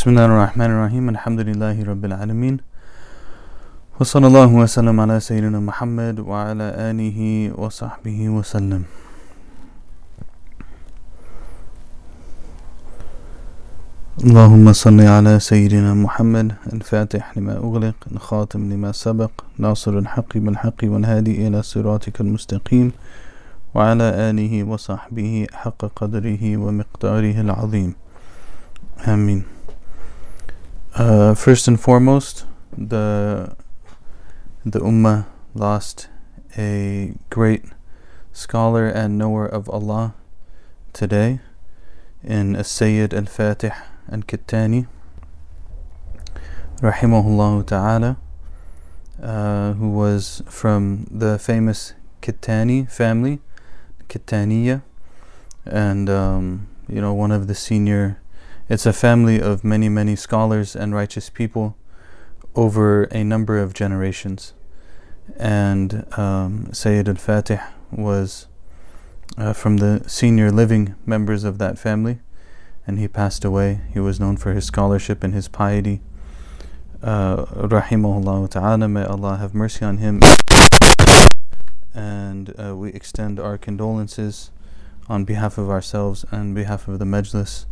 بسم الله الرحمن الرحيم الحمد لله رب العالمين وصلى الله وسلم على سيدنا محمد وعلى آله وصحبه وسلم اللهم صل على سيدنا محمد الفاتح لما أغلق الخاتم لما سبق ناصر الحق بالحق والهادي إلى صراطك المستقيم وعلى آله وصحبه حق قدره ومقداره العظيم آمين uh, First and foremost the the Ummah lost a great scholar and knower of Allah today in Sayyid al-Fatih al-Kittani rahimahullah ta'ala uh, who was from the famous Kittani family Kittaniya and um, you know one of the senior it's a family of many many scholars and righteous people over a number of generations. And um, Sayyid al-Fatih was uh, from the senior living members of that family and he passed away. He was known for his scholarship and his piety. Uh, rahimahullah ta'ala may Allah have mercy on him. And uh, we extend our condolences on behalf of ourselves and behalf of the Majlis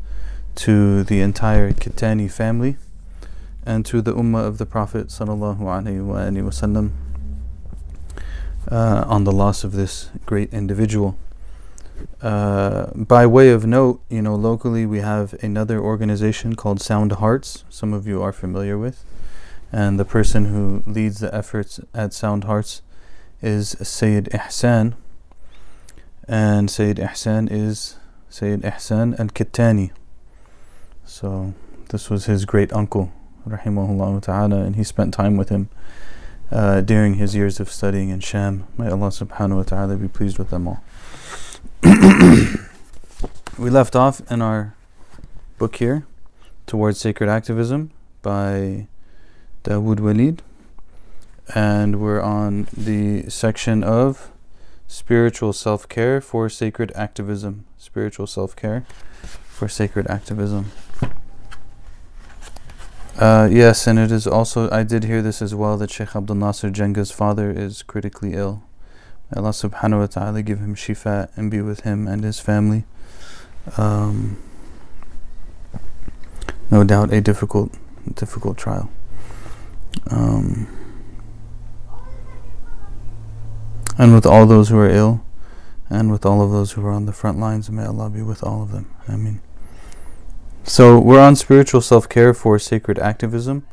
to the entire Kittani family and to the Ummah of the Prophet wasallam uh, on the loss of this great individual. Uh, by way of note, you know, locally we have another organization called Sound Hearts. Some of you are familiar with, and the person who leads the efforts at Sound Hearts is Sayyid Ihsan, and Sayyid Ihsan is Sayyid Ihsan al Kittani. So this was his great uncle, rahimahullah ta'ala, and he spent time with him uh, during his years of studying in Sham. May Allah subhanahu wa ta'ala be pleased with them all. we left off in our book here, Towards Sacred Activism by Dawood Walid and we're on the section of spiritual self care for sacred activism. Spiritual self care for sacred activism. Uh, yes, and it is also, I did hear this as well that Sheikh Abdul Nasir Jangda's father is critically ill. May Allah subhanahu wa ta'ala give him shifa and be with him and his family. Um, no doubt a difficult, difficult trial. Um, and with all those who are ill, and with all of those who are on the front lines, may Allah be with all of them. I mean. So we're on spiritual self-care for sacred activism,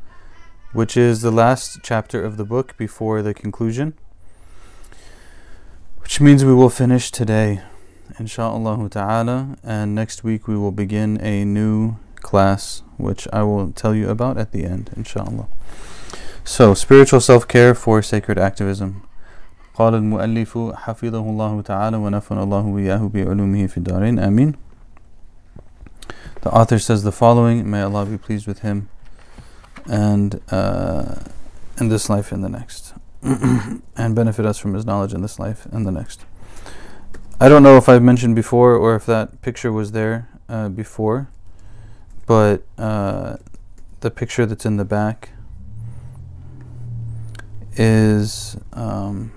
which is the last chapter of the book before the conclusion, which means we will finish today, inshallah ta'ala, and next week we will begin a new class, which I will tell you about at the end, inshallah. So, spiritual self-care for sacred activism. قال المؤلف حفظه الله تعالى ونفعنا الله وإياه بعلومه في الدارين آمين the author says the following May Allah be pleased with him and uh, in this life and the next and benefit us from his knowledge in this life and the next I don't know if I've mentioned before or if that picture was there uh, before but uh, the picture that's in the back is um,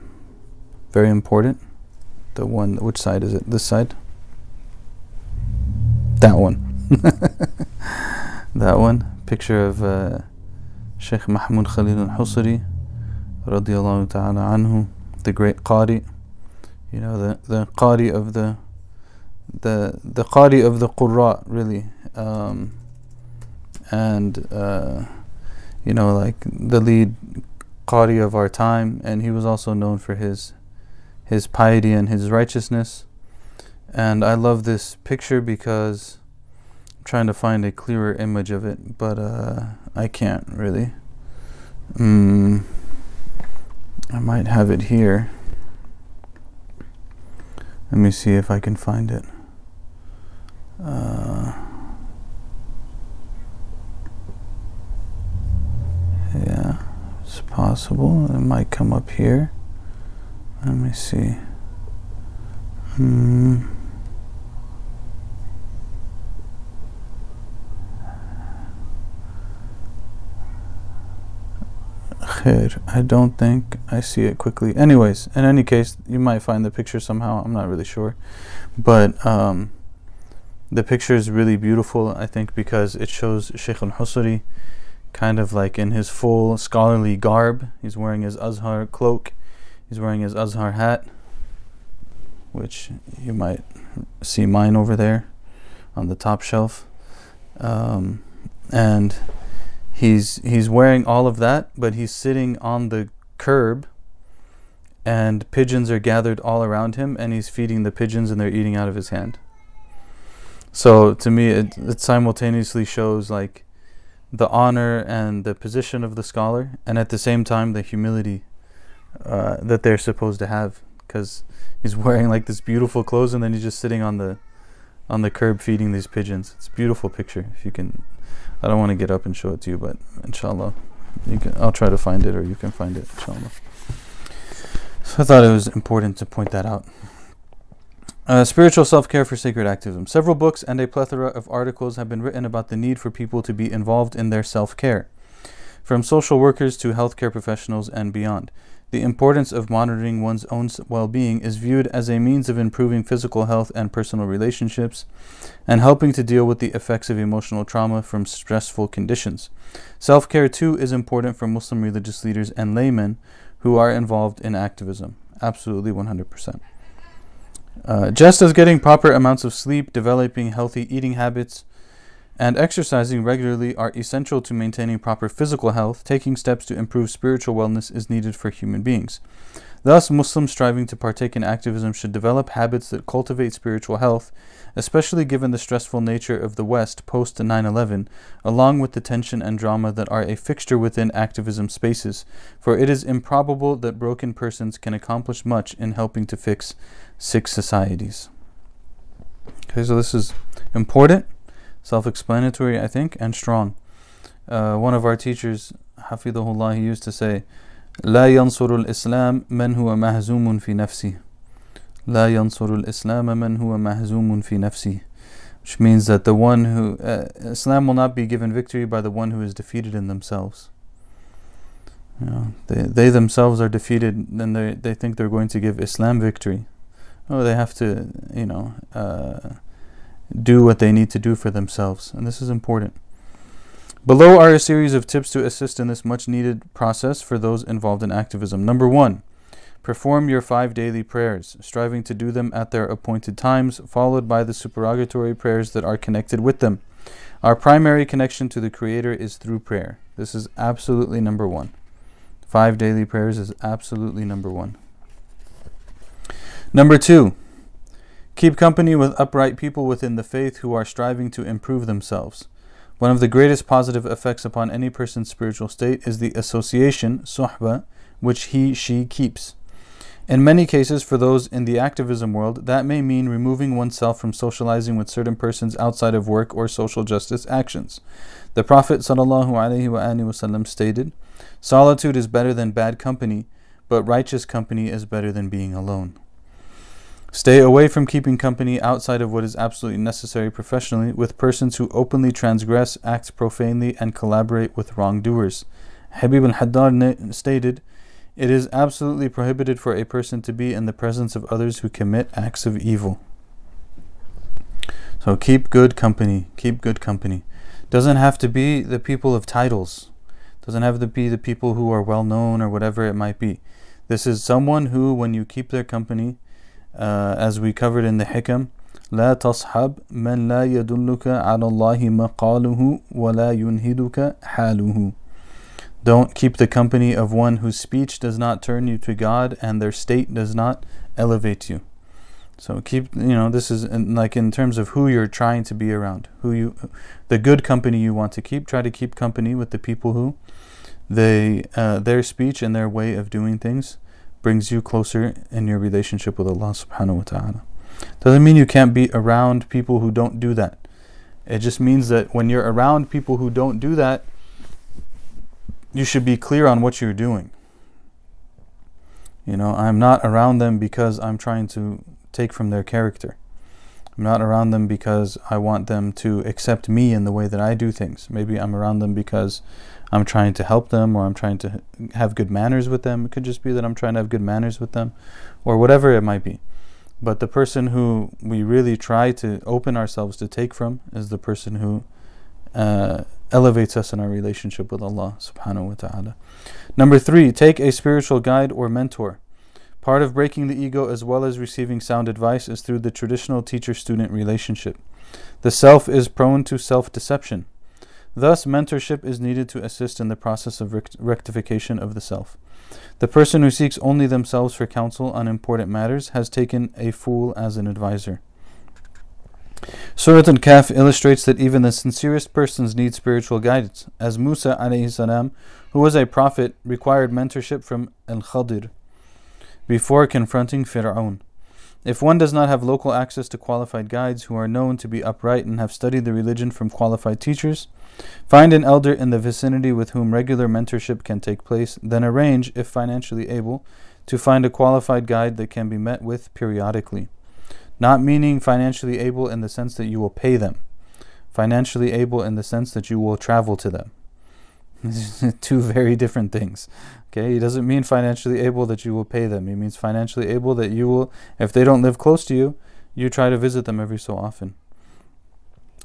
very important. The one, which side is it? This side? That one. that one. Picture of uh, Sheikh Mahmoud Khalil al Husri, radiallahu ta'ala anhu, the great Qari. You know, the, the Qari of the the the Qari of the Qurra, really. Um, and, uh, you know, like the lead Qari of our time, and he was also known for his his piety and his righteousness. And I love this picture because trying to find a clearer image of it, but uh, I can't really. Mm, I might have it here. Let me see if I can find it. Uh, yeah, it's possible. It might come up here. Let me see. Hmm. Khair. I don't think I see it quickly. Anyways, in any case, you might find the picture somehow. I'm not really sure. But um, the picture is really beautiful, I think, because it shows Sheikh al Husari kind of like in his full scholarly garb. He's wearing his Azhar cloak, he's wearing his Azhar hat, which you might see mine over there on the top shelf. Um, and he's he's wearing all of that, but he's sitting on the curb and pigeons are gathered all around him and he's feeding the pigeons and they're eating out of his hand. So to me it, it simultaneously shows like the honor and the position of the scholar and at the same time the humility uh, that they're supposed to have because he's wearing like this beautiful clothes and then he's just sitting on the on the curb feeding these pigeons. It's a beautiful picture. If you can, I don't want to get up and show it to you, but inshallah, you can. I'll try to find it, or you can find it, inshallah. So I thought it was important to point that out. Uh, spiritual self care for sacred activism. Several books and a plethora of articles have been written about the need for people to be involved in their self care, from social workers to healthcare professionals and beyond. The importance of monitoring one's own well being is viewed as a means of improving physical health and personal relationships, and helping to deal with the effects of emotional trauma from stressful conditions. Self care, too, is important for Muslim religious leaders and laymen who are involved in activism. Absolutely 100%. Uh, just as getting proper amounts of sleep, developing healthy eating habits, and exercising regularly are essential to maintaining proper physical health, taking steps to improve spiritual wellness is needed for human beings. Thus, Muslims striving to partake in activism should develop habits that cultivate spiritual health, especially given the stressful nature of the West post 9 11, along with the tension and drama that are a fixture within activism spaces, for it is improbable that broken persons can accomplish much in helping to fix sick societies. Okay, so this is important self explanatory, I think, and strong. Uh, one of our teachers, Hafidahullah, he used to say, لا ينصر الإسلام من هو مهزوم في نفسه لا ينصر الإسلام من هو مهزوم في نفسه which means that the one who uh, Islam will not be given victory by the one who is defeated in themselves. You know, they, they themselves are defeated and they, they think they're going to give Islam victory. Oh, they have to, you know, uh, do what they need to do for themselves, and this is important. Below are a series of tips to assist in this much needed process for those involved in activism. Number one, perform your five daily prayers, striving to do them at their appointed times, followed by the supererogatory prayers that are connected with them. Our primary connection to the Creator is through prayer. This is absolutely number one. Five daily prayers is absolutely number one. Number two, Keep company with upright people within the faith who are striving to improve themselves. One of the greatest positive effects upon any person's spiritual state is the association, suhba, which he, she keeps. In many cases, for those in the activism world, that may mean removing oneself from socializing with certain persons outside of work or social justice actions. The Prophet ﷺ stated, Solitude is better than bad company, but righteous company is better than being alone. Stay away from keeping company outside of what is absolutely necessary professionally with persons who openly transgress, act profanely, and collaborate with wrongdoers. Habib al Haddad stated, It is absolutely prohibited for a person to be in the presence of others who commit acts of evil. So keep good company. Keep good company. Doesn't have to be the people of titles. Doesn't have to be the people who are well known or whatever it might be. This is someone who, when you keep their company, uh, as we covered in the Hikam, لا تصحب من لا يدلك على الله مقاله ولا ينهدك حاله. Don't keep the company of one whose speech does not turn you to God and their state does not elevate you. So keep, you know, this is in, like in terms of who you're trying to be around, who you, the good company you want to keep. Try to keep company with the people who, they, uh, their speech and their way of doing things brings you closer in your relationship with Allah subhanahu wa ta'ala. Doesn't mean you can't be around people who don't do that. It just means that when you're around people who don't do that, you should be clear on what you're doing. You know, I'm not around them because I'm trying to take from their character. I'm not around them because I want them to accept me in the way that I do things. Maybe I'm around them because I'm trying to help them or I'm trying to have good manners with them. It could just be that I'm trying to have good manners with them or whatever it might be. But the person who we really try to open ourselves to take from is the person who uh, elevates us in our relationship with Allah subhanahu wa ta'ala. Number three, take a spiritual guide or mentor. Part of breaking the ego as well as receiving sound advice is through the traditional teacher student relationship. The self is prone to self deception. Thus, mentorship is needed to assist in the process of rectification of the self. The person who seeks only themselves for counsel on important matters has taken a fool as an advisor. Surah Al-Kahf illustrates that even the sincerest persons need spiritual guidance, as Musa salam, who was a prophet, required mentorship from Al-Khadir before confronting Fir'aun. If one does not have local access to qualified guides who are known to be upright and have studied the religion from qualified teachers, find an elder in the vicinity with whom regular mentorship can take place, then arrange, if financially able, to find a qualified guide that can be met with periodically. Not meaning financially able in the sense that you will pay them, financially able in the sense that you will travel to them. Two very different things. Okay, he doesn't mean financially able that you will pay them. He means financially able that you will, if they don't live close to you, you try to visit them every so often.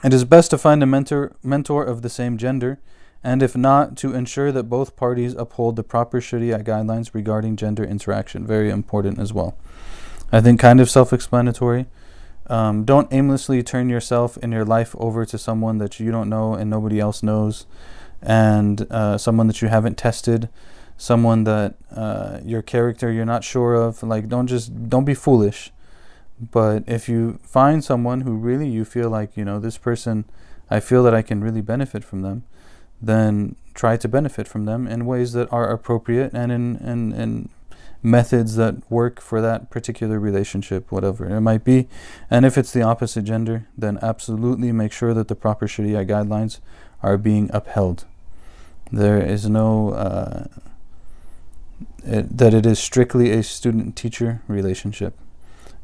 It is best to find a mentor, mentor of the same gender, and if not, to ensure that both parties uphold the proper Sharia guidelines regarding gender interaction. Very important as well. I think kind of self explanatory. Um, don't aimlessly turn yourself and your life over to someone that you don't know and nobody else knows, and uh, someone that you haven't tested someone that uh, your character you're not sure of like don't just don't be foolish. But if you find someone who really you feel like you know this person i feel that i can really benefit from them then try to benefit from them in ways that are appropriate and in, in, in methods that work for that particular relationship whatever it might be. And if it's the opposite gender then absolutely make sure that the proper sharia guidelines are being upheld. There is no uh, it, that it is strictly a student teacher relationship.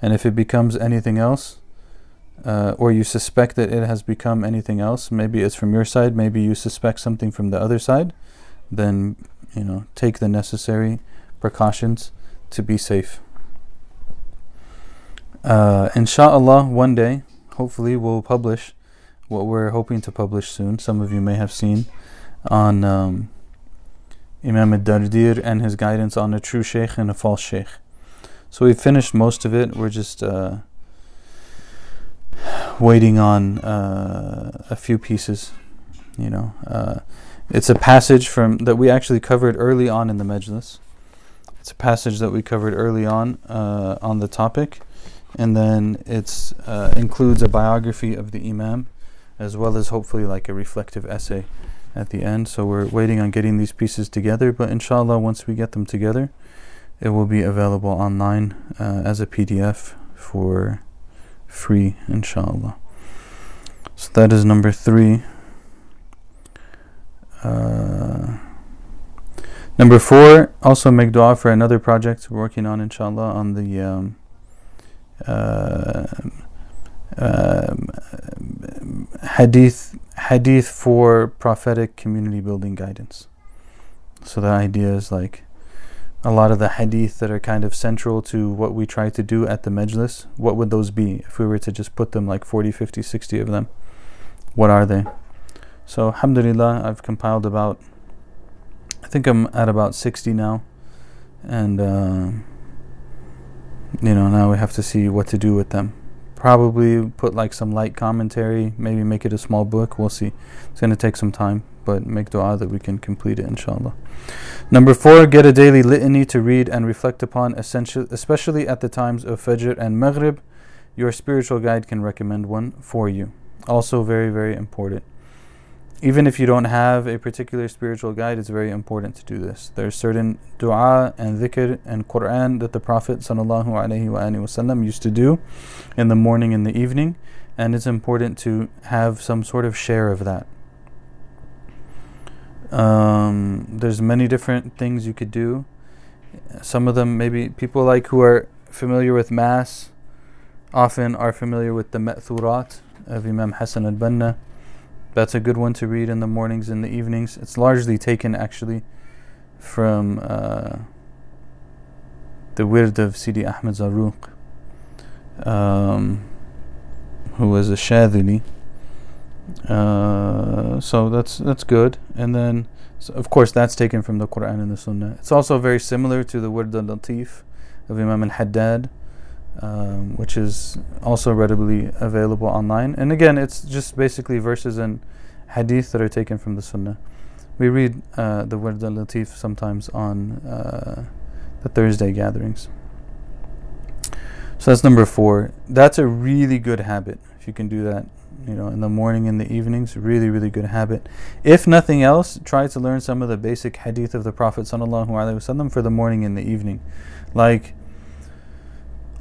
And if it becomes anything else, uh, or you suspect that it has become anything else, maybe it's from your side, maybe you suspect something from the other side, then you know take the necessary precautions to be safe. Uh, inshallah, one day, hopefully, we'll publish what we're hoping to publish soon. Some of you may have seen on. Um, Imam al-Dardir and his guidance on a true sheikh and a false sheikh. So we finished most of it. We're just uh, waiting on uh, a few pieces. You know, uh, it's a passage from that we actually covered early on in the Majlis. It's a passage that we covered early on uh, on the topic, and then it uh, includes a biography of the Imam, as well as hopefully like a reflective essay at the end. So we're waiting on getting these pieces together, but inshallah, once we get them together, it will be available online uh, as a PDF for free, inshallah. So that is number three. Uh, number four, also make dua for another project we're working on, inshallah, on the um, uh, um, hadith hadith for prophetic community building guidance. So the idea is like a lot of the hadith that are kind of central to what we try to do at the majlis, what would those be if we were to just put them like 40, 50, 60 of them? What are they? So alhamdulillah, I've compiled about, I think I'm at about 60 now. And, uh, you know, now we have to see what to do with them probably put like some light commentary, maybe make it a small book. We'll see. It's going to take some time, but make dua that we can complete it, inshallah. Number four, get a daily litany to read and reflect upon, especially at the times of Fajr and Maghrib. Your spiritual guide can recommend one for you. Also, very, very important even if you don't have a particular spiritual guide, it's very important to do this. There's certain dua and dhikr and Quran that the Prophet wasallam used to do in the morning and the evening, and it's important to have some sort of share of that. Um, there's many different things you could do. Some of them, maybe people like who are familiar with MAS, often are familiar with the Ma'thurat of Imam Hassan al Banna. That's a good one to read in the mornings and the evenings. It's largely taken actually from uh, the Wird of Sidi Ahmed Zarruq, um, who was a Shadhili. Uh, so that's that's good. And then, so of course, that's taken from the Quran and the Sunnah. It's also very similar to the Wird al Latif of Imam al Haddad um, which is also readily available online. And again, it's just basically verses and hadith that are taken from the Sunnah. We read uh, the Wird al Latif sometimes on uh, the Thursday gatherings. So that's number four. That's a really good habit if you can do that. You know, in the morning and the evenings, really, really good habit. If nothing else, try to learn some of the basic hadith of the Prophet ﷺ for the morning and the evening. Like,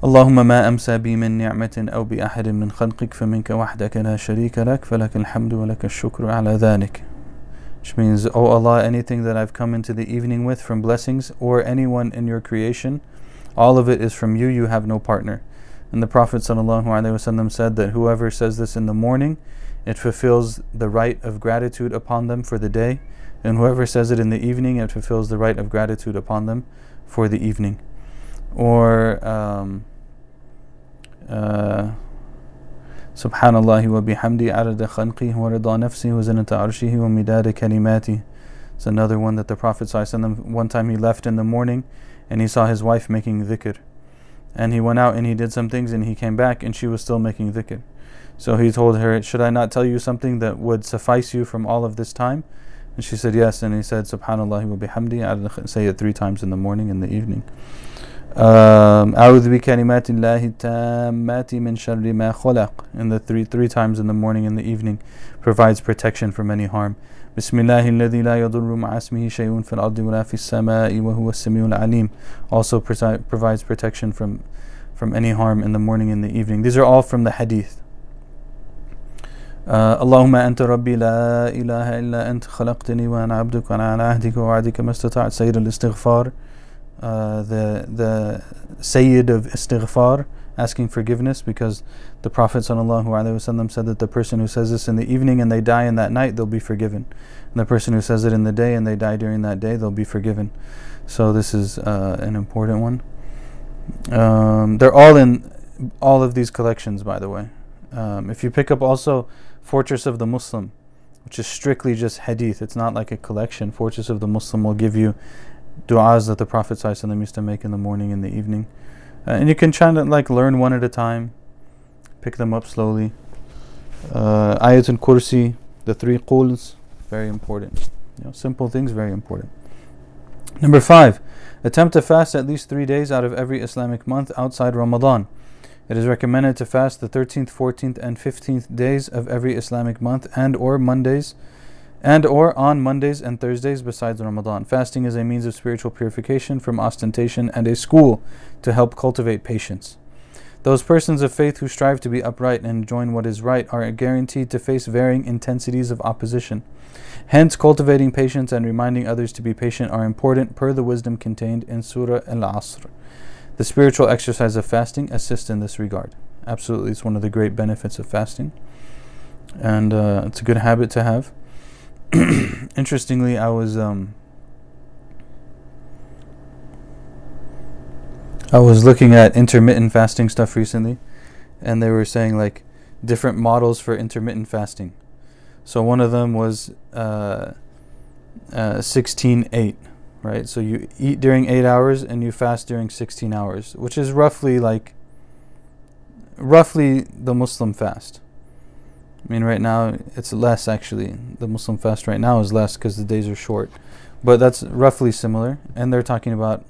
اللهم ما أمسى بي من نعمة أو بأحد من خلقك فمنك وحدك لا شريك لك فلك الحمد ولك الشكر على ذلك which means, O oh Allah, anything that I've come into the evening with from blessings or anyone in your creation, all of it is from you, you have no partner. And the Prophet ﷺ said that whoever says this in the morning, it fulfills the right of gratitude upon them for the day, and whoever says it in the evening, it fulfills the right of gratitude upon them for the evening. or um, uh, Subhanallah wa bihamdi adada khalqihi wa rida nafsihi wa zinata arshihi wa midada kalimati. It's another one that the Prophet one time he left in the morning and he saw his wife making dhikr. And he went out and he did some things and he came back and she was still making dhikr. So he told her, Should I not tell you something that would suffice you from all of this time? And she said, Yes. And he said, Subhanallah wa bihamdi. Say it three times in the morning and the evening. أعوذ بكلمات الله التامات من شر ما خلق in the three three times in the morning and the evening provides protection from any harm بسم الله الذي لا يضر مع اسمه شيء في الأرض ولا في السماء وهو السميع العليم also provides protection from from any harm in the morning and the evening these are all from the hadith uh, اللهم أنت ربي لا إله إلا أنت خلقتني وأنا عبدك وأنا على عهدك ووعدك ما استطعت سيد الاستغفار uh, the the Sayyid of istighfar, asking forgiveness, because the Prophet ﷺ said that the person who says this in the evening and they die in that night, they'll be forgiven. And the person who says it in the day and they die during that day, they'll be forgiven. So this is uh, an important one. Um, they're all in all of these collections, by the way. Um, if you pick up also Fortress of the Muslim, which is strictly just hadith, it's not like a collection. Fortress of the Muslim will give you du'as that the Prophet ﷺ used to make in the morning and the evening. Uh, and you can try to like learn one at a time, pick them up slowly. Uh, Ayatul Kursi, the three quls, very important. You know, simple things, very important. Number five, attempt to fast at least three days out of every Islamic month outside Ramadan. It is recommended to fast the 13th, 14th, and 15th days of every Islamic month and or Mondays and or on Mondays and Thursdays besides Ramadan. Fasting is a means of spiritual purification from ostentation and a school to help cultivate patience. Those persons of faith who strive to be upright and join what is right are guaranteed to face varying intensities of opposition. Hence, cultivating patience and reminding others to be patient are important per the wisdom contained in Surah Al Asr. The spiritual exercise of fasting assists in this regard. Absolutely, it's one of the great benefits of fasting, and uh, it's a good habit to have. interestingly, I was um, I was looking at intermittent fasting stuff recently, and they were saying like different models for intermittent fasting. So one of them was uh, uh, 16 8, right? So you eat during 8 hours and you fast during 16 hours, which is roughly like roughly the Muslim fast. I mean, right now it's less actually. The Muslim fast right now is less because the days are short, but that's roughly similar. And they're talking about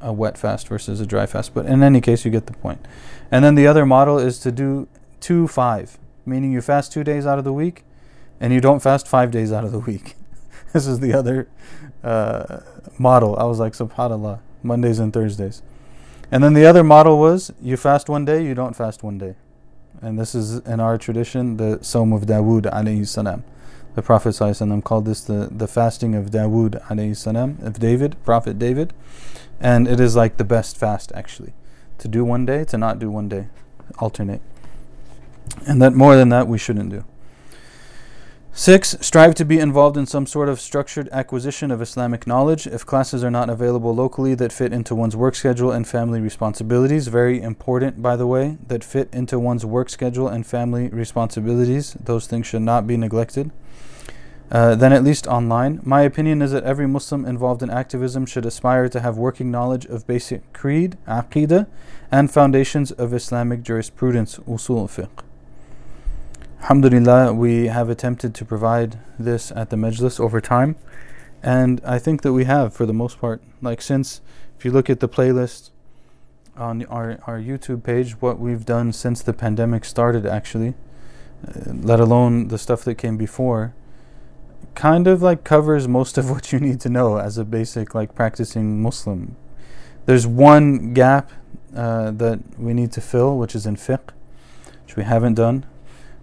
a wet fast versus a dry fast. But in any case, you get the point. And then the other model is to do two five, meaning you fast two days out of the week, and you don't fast five days out of the week. this is the other uh, model. I was like, Subhanallah, Mondays and Thursdays. And then the other model was you fast one day, you don't fast one day and this is in our tradition the Sawm of Dawood alayhi salam. The Prophet ﷺ called this the, the fasting of Dawood alayhi salam, of David, Prophet David, and it is like the best fast actually. To do one day, to not do one day. alternate. And that more than that, we shouldn't do. Six, strive to be involved in some sort of structured acquisition of Islamic knowledge. If classes are not available locally that fit into one's work schedule and family responsibilities, very important, by the way, that fit into one's work schedule and family responsibilities, those things should not be neglected. Uh, then at least online. My opinion is that every Muslim involved in activism should aspire to have working knowledge of basic creed, aqidah, and foundations of Islamic jurisprudence, usul fiqh. Alhamdulillah, we have attempted to provide this at the Majlis over time, and I think that we have for the most part. Like, since, if you look at the playlist on our, our YouTube page, what we've done since the pandemic started, actually, uh, let alone the stuff that came before, kind of like covers most of what you need to know as a basic, like, practicing Muslim. There's one gap uh, that we need to fill, which is in fiqh, which we haven't done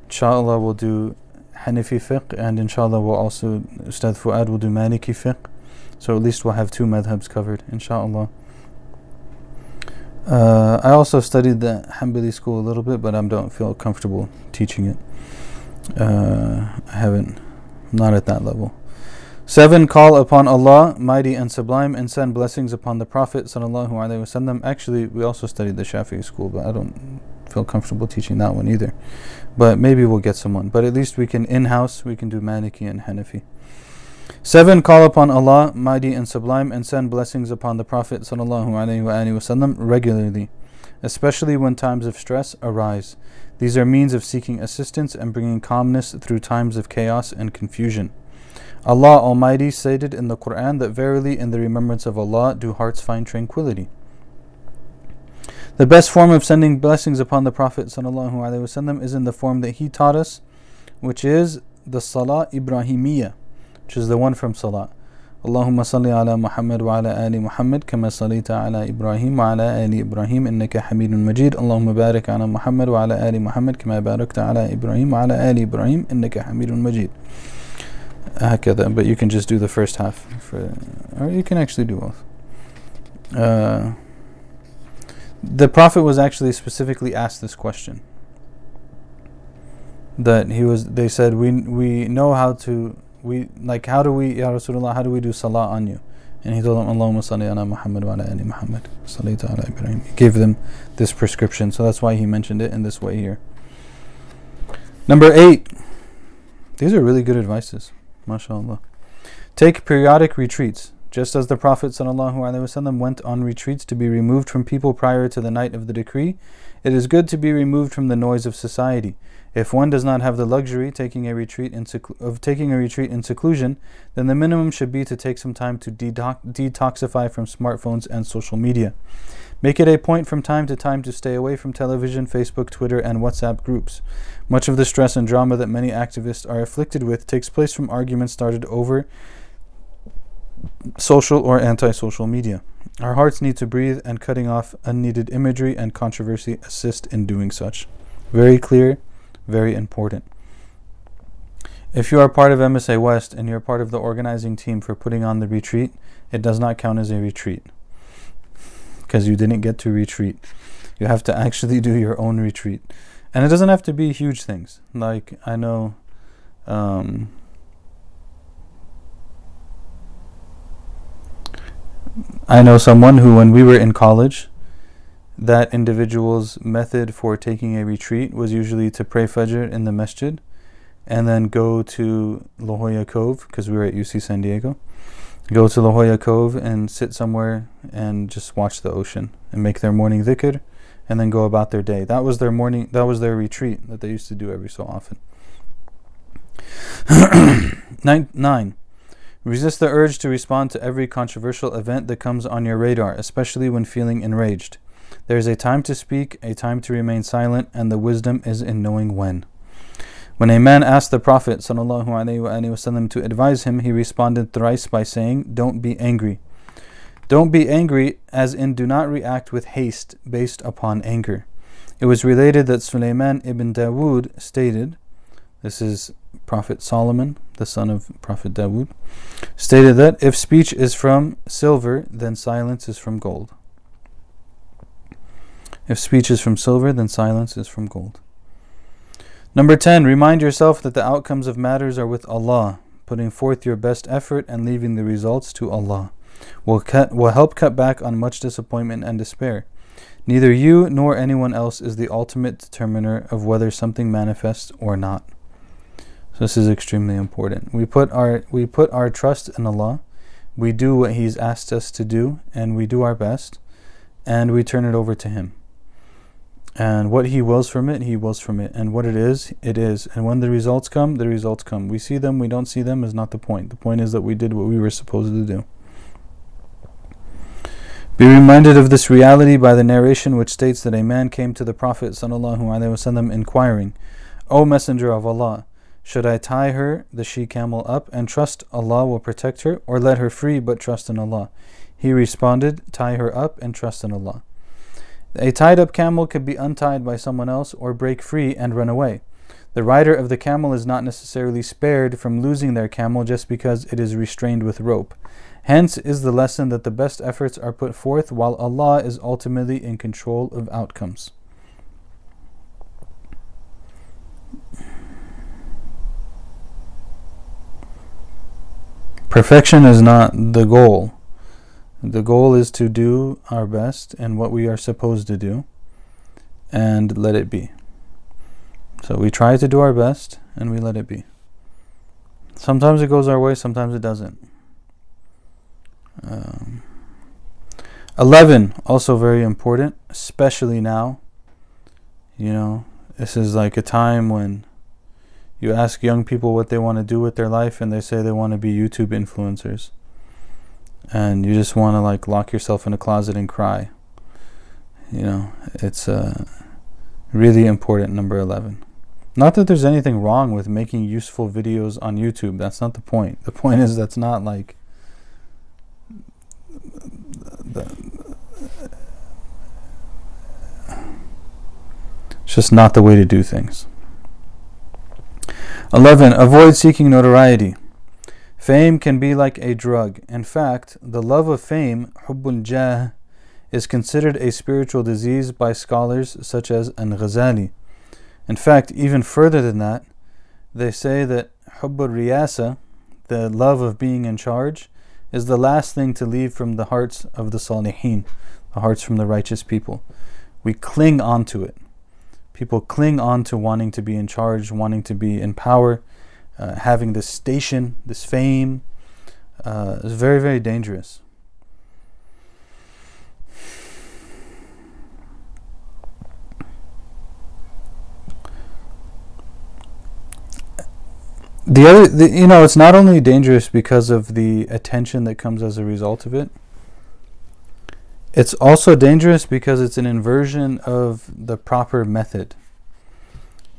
inshallah we'll do Hanafi fiqh and inshallah we'll also Ustad Fuad will do Maliki fiqh so at least we'll have two madhabs covered inshallah uh, I also studied the Hanbali school a little bit but I don't feel comfortable teaching it uh, I haven't not at that level Seven, call upon Allah, mighty and sublime, and send blessings upon the Prophet wasallam. Actually, we also studied the Shafi'i school, but I don't feel comfortable teaching that one either. But maybe we'll get someone. But at least we can in house, we can do Maliki and Hanafi. Seven, call upon Allah, mighty and sublime, and send blessings upon the Prophet وسلم, regularly, especially when times of stress arise. These are means of seeking assistance and bringing calmness through times of chaos and confusion. Allah Almighty stated in the Quran that verily in the remembrance of Allah do hearts find tranquility. The best form of sending blessings upon the Prophet ﷺ is in the form that he taught us, which is the Salah Ibrahimiyya, which is the one from Salah. اللهم صل على محمد وعلى آل محمد كما صليت على إبراهيم وعلى آل إبراهيم إنك حميد مجيد اللهم بارك على محمد وعلى آل محمد كما باركت على إبراهيم وعلى آل إبراهيم إنك حميد مجيد هكذا but you can just do the first half for, or you can actually do both uh, the Prophet was actually specifically asked this question. That he was, they said, we we know how to, we like, how do we, Ya Rasulullah, how do we do salah on you? And he told them, Allahumma salli ala Muhammad wa ala ali Muhammad. ala Ibrahim. He gave them this prescription, so that's why he mentioned it in this way here. Number eight. These are really good advices. MashaAllah. Take periodic retreats. Just as the Prophet ﷺ went on retreats to be removed from people prior to the night of the decree, it is good to be removed from the noise of society. If one does not have the luxury taking a retreat seclu- of taking a retreat in seclusion, then the minimum should be to take some time to detoxify from smartphones and social media. Make it a point from time to time to stay away from television, Facebook, Twitter, and WhatsApp groups. Much of the stress and drama that many activists are afflicted with takes place from arguments started over social or anti-social media. Our hearts need to breathe, and cutting off unneeded imagery and controversy assist in doing such. Very clear, very important. If you are part of MSA West and you're part of the organizing team for putting on the retreat, it does not count as a retreat because you didn't get to retreat. You have to actually do your own retreat. And it doesn't have to be huge things. Like, I know. Um, I know someone who, when we were in college, that individual's method for taking a retreat was usually to pray Fajr in the masjid and then go to La Jolla Cove, because we were at UC San Diego. Go to La Jolla Cove and sit somewhere and just watch the ocean and make their morning dhikr and then go about their day. That was their morning, that was their retreat that they used to do every so often. nine, nine. Resist the urge to respond to every controversial event that comes on your radar, especially when feeling enraged. There is a time to speak, a time to remain silent, and the wisdom is in knowing when. When a man asked the Prophet ﷺ to advise him, he responded thrice by saying, Don't be angry. Don't be angry, as in do not react with haste based upon anger. It was related that Sulaiman ibn Dawood stated, this is Prophet Solomon, the son of Prophet Dawood, stated that if speech is from silver, then silence is from gold. If speech is from silver, then silence is from gold. Number 10, remind yourself that the outcomes of matters are with Allah. Putting forth your best effort and leaving the results to Allah will, cut, will help cut back on much disappointment and despair. Neither you nor anyone else is the ultimate determiner of whether something manifests or not. So this is extremely important. We put our we put our trust in Allah. We do what He's asked us to do, and we do our best, and we turn it over to Him. And what He wills from it, He wills from it. And what it is, it is. And when the results come, the results come. We see them, we don't see them is not the point. The point is that we did what we were supposed to do. Be reminded of this reality by the narration which states that a man came to the Prophet sallallahu alaihi wasallam, inquiring, O Messenger of Allah, should I tie her, the she camel, up and trust Allah will protect her, or let her free but trust in Allah? He responded, Tie her up and trust in Allah. A tied up camel could be untied by someone else or break free and run away. The rider of the camel is not necessarily spared from losing their camel just because it is restrained with rope. Hence is the lesson that the best efforts are put forth while Allah is ultimately in control of outcomes. Perfection is not the goal. The goal is to do our best and what we are supposed to do and let it be. So we try to do our best and we let it be. Sometimes it goes our way, sometimes it doesn't. Um, 11, also very important, especially now. You know, this is like a time when you ask young people what they want to do with their life and they say they want to be YouTube influencers. And you just want to like lock yourself in a closet and cry. You know, it's uh, really important, number 11. Not that there's anything wrong with making useful videos on YouTube. That's not the point. The point is that's not like it's just not the way to do things. 11. Avoid seeking notoriety. Fame can be like a drug. In fact, the love of fame, hubbul jah, is considered a spiritual disease by scholars such as al Ghazali. In fact, even further than that, they say that hubbul riyasa, the love of being in charge, is the last thing to leave from the hearts of the salihin, the hearts from the righteous people. We cling onto it. People cling on to wanting to be in charge, wanting to be in power, uh, having this station, this fame. Uh, is very, very dangerous. the other the, you know it's not only dangerous because of the attention that comes as a result of it it's also dangerous because it's an inversion of the proper method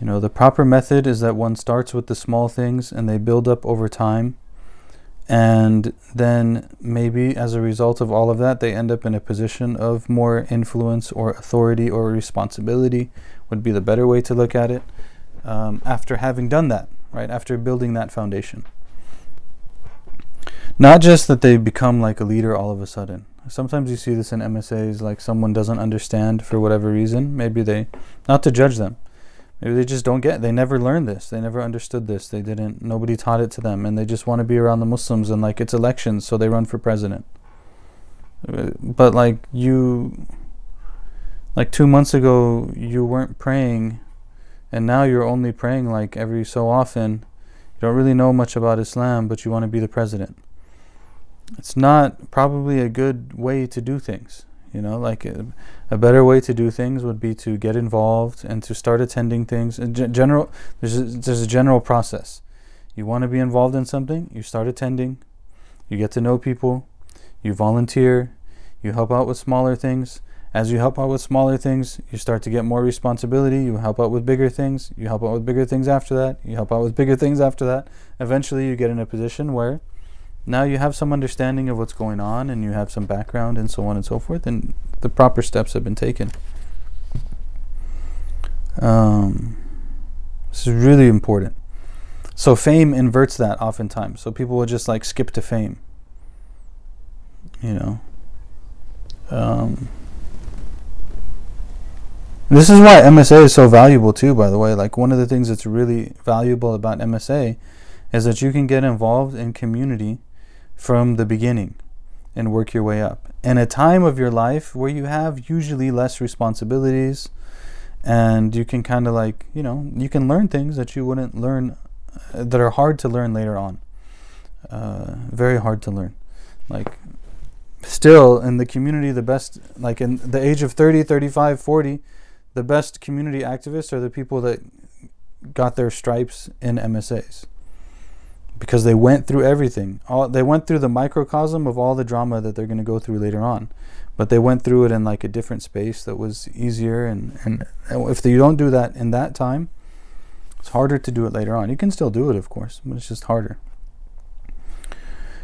you know the proper method is that one starts with the small things and they build up over time and then maybe as a result of all of that they end up in a position of more influence or authority or responsibility would be the better way to look at it um, after having done that right? After building that foundation. Not just that they become like a leader all of a sudden. Sometimes you see this in MSAs, like someone doesn't understand for whatever reason. Maybe they, not to judge them, maybe they just don't get. They never learned this. They never understood this. They didn't. Nobody taught it to them, and they just want to be around the Muslims and like it's elections, so they run for president. Uh, but like you, like two months ago, you weren't praying and now you're only praying like every so often. You don't really know much about Islam, but you want to be the president. It's not probably a good way to do things. You know, like a, a better way to do things would be to get involved and to start attending things. In g- general, there's a, there's a general process. You want to be involved in something, you start attending, you get to know people, you volunteer, you help out with smaller things, as you help out with smaller things, you start to get more responsibility. You help out with bigger things. You help out with bigger things after that. You help out with bigger things after that. Eventually, you get in a position where now you have some understanding of what's going on and you have some background and so on and so forth, and the proper steps have been taken. Um, this is really important. So, fame inverts that oftentimes. So, people will just like skip to fame. You know. Um, This is why MSA is so valuable too, by the way. Like one of the things that's really valuable about MSA is that you can get involved in community from the beginning and work your way up. In a time of your life where you have usually less responsibilities and you can kind of like, you know, you can learn things that you wouldn't learn uh, that are hard to learn later on. Uh, very hard to learn. Like still in the community the best like in the age of 30, 35, 40 the best community activists are the people that got their stripes in MSAs because they went through everything. All they went through the microcosm of all the drama that they're going to go through later on, but they went through it in like a different space that was easier. And and if you don't do that in that time, it's harder to do it later on. You can still do it, of course, but it's just harder.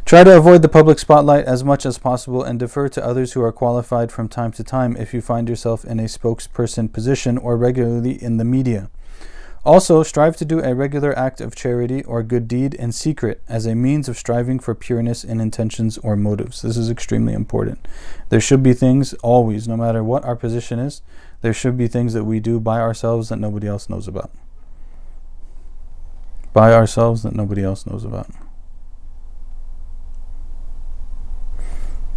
Try to avoid the public spotlight as much as possible and defer to others who are qualified from time to time if you find yourself in a spokesperson position or regularly in the media. Also, strive to do a regular act of charity or good deed in secret as a means of striving for pureness in intentions or motives. This is extremely important. There should be things always, no matter what our position is, there should be things that we do by ourselves that nobody else knows about. By ourselves that nobody else knows about.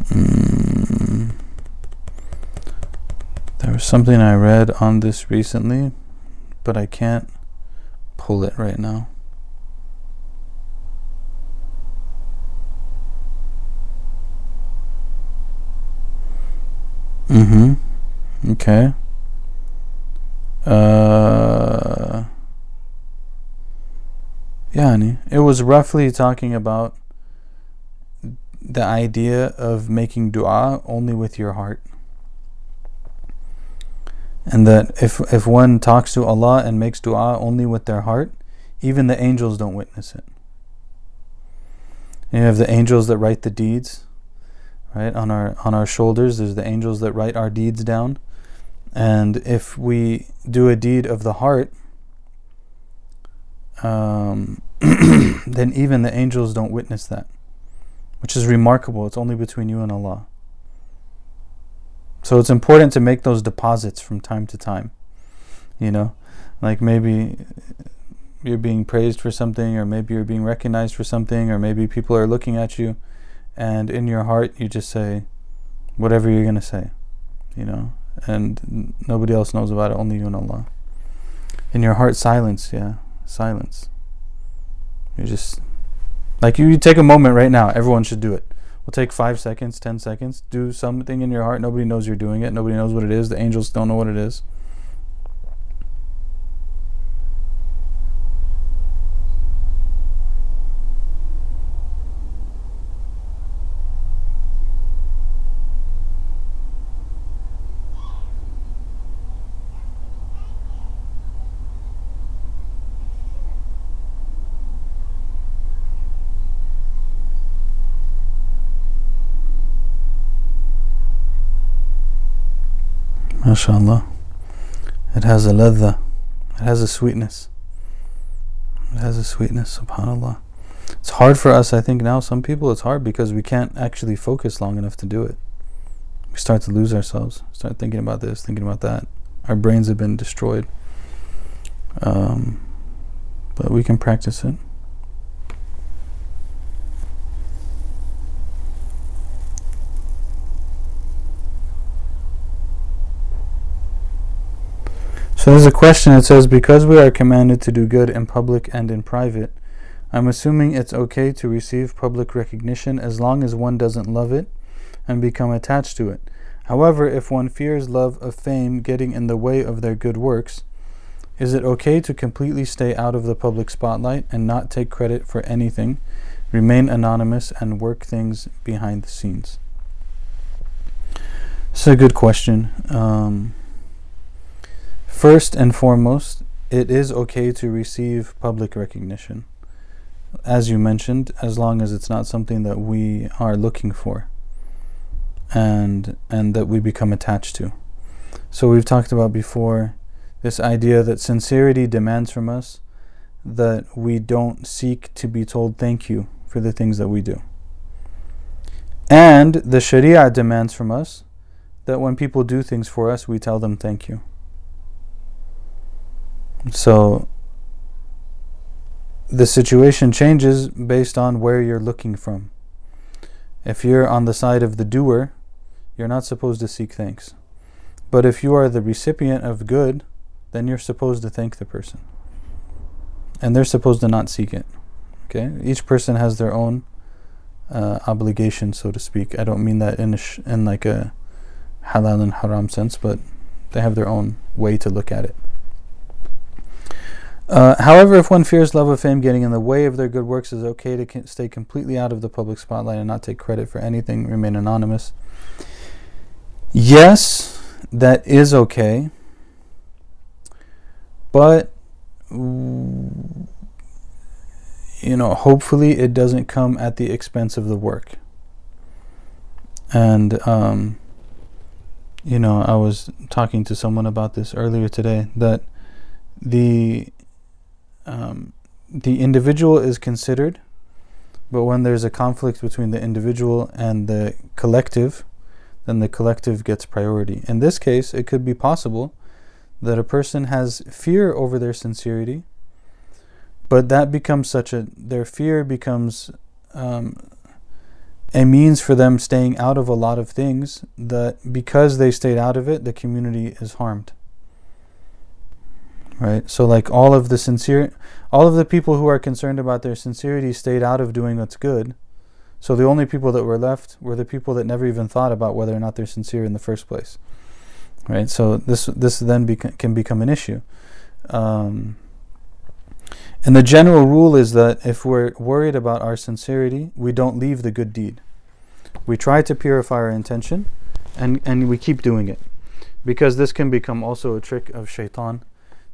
Mm. There was something I read on this recently, but I can't pull it right now. Mm-hmm. Okay. Uh, yeah, it was roughly talking about the idea of making dua only with your heart. And that if, if one talks to Allah and makes dua only with their heart, even the angels don't witness it. you have the angels that write the deeds, right? On our on our shoulders, there's the angels that write our deeds down. And if we do a deed of the heart, um, then even the angels don't witness that which is remarkable. It's only between you and Allah. So it's important to make those deposits from time to time. You know, like maybe you're being praised for something, or maybe you're being recognized for something, or maybe people are looking at you, and in your heart you just say whatever you're going to say, you know, and nobody else knows about it, only you and Allah. In your heart, silence, yeah, silence. You just like you, you take a moment right now. Everyone should do it. We'll take five seconds, ten seconds. Do something in your heart. Nobody knows you're doing it. Nobody knows what it is. The angels don't know what it is. MashaAllah. It has a ladha. It has a sweetness. It has a sweetness, subhanAllah. It's hard for us, I think, now. Some people, it's hard because we can't actually focus long enough to do it. We start to lose ourselves, start thinking about this, thinking about that. Our brains have been destroyed. Um, but we can practice it. So there's a question. It says, Because we are commanded to do good in public and in private, I'm assuming it's okay to receive public recognition as long as one doesn't love it and become attached to it. However, if one fears love of fame getting in the way of their good works, is it okay to completely stay out of the public spotlight and not take credit for anything, remain anonymous, and work things behind the scenes? It's a good question. Um, First and foremost, it is okay to receive public recognition. As you mentioned, as long as it's not something that we are looking for and and that we become attached to. So we've talked about before this idea that sincerity demands from us that we don't seek to be told thank you for the things that we do. And the Sharia demands from us that when people do things for us, we tell them thank you. So the situation changes based on where you're looking from. If you're on the side of the doer, you're not supposed to seek thanks. But if you are the recipient of good, then you're supposed to thank the person. And they're supposed to not seek it. Okay? Each person has their own uh, obligation, so to speak. I don't mean that in, sh- in like a halal and haram sense, but they have their own way to look at it. Uh, however, if one fears love of fame getting in the way of their good works, it's okay to stay completely out of the public spotlight and not take credit for anything, remain anonymous. Yes, that is okay, but you know, hopefully it doesn't come at the expense of the work. And um, you know, I was talking to someone about this earlier today that the um, the individual is considered, but when there's a conflict between the individual and the collective, then the collective gets priority. In this case, it could be possible that a person has fear over their sincerity, but that becomes such a their fear becomes um, a means for them staying out of a lot of things that because they stayed out of it, the community is harmed right? So like all of the sincere all of the people who are concerned about their sincerity stayed out of doing what's good. So the only people that were left were the people that never even thought about whether or not they're sincere in the first place right? So this this then beca- can become an issue. Um, and the general rule is that if we're worried about our sincerity we don't leave the good deed. We try to purify our intention and and we keep doing it because this can become also a trick of shaitan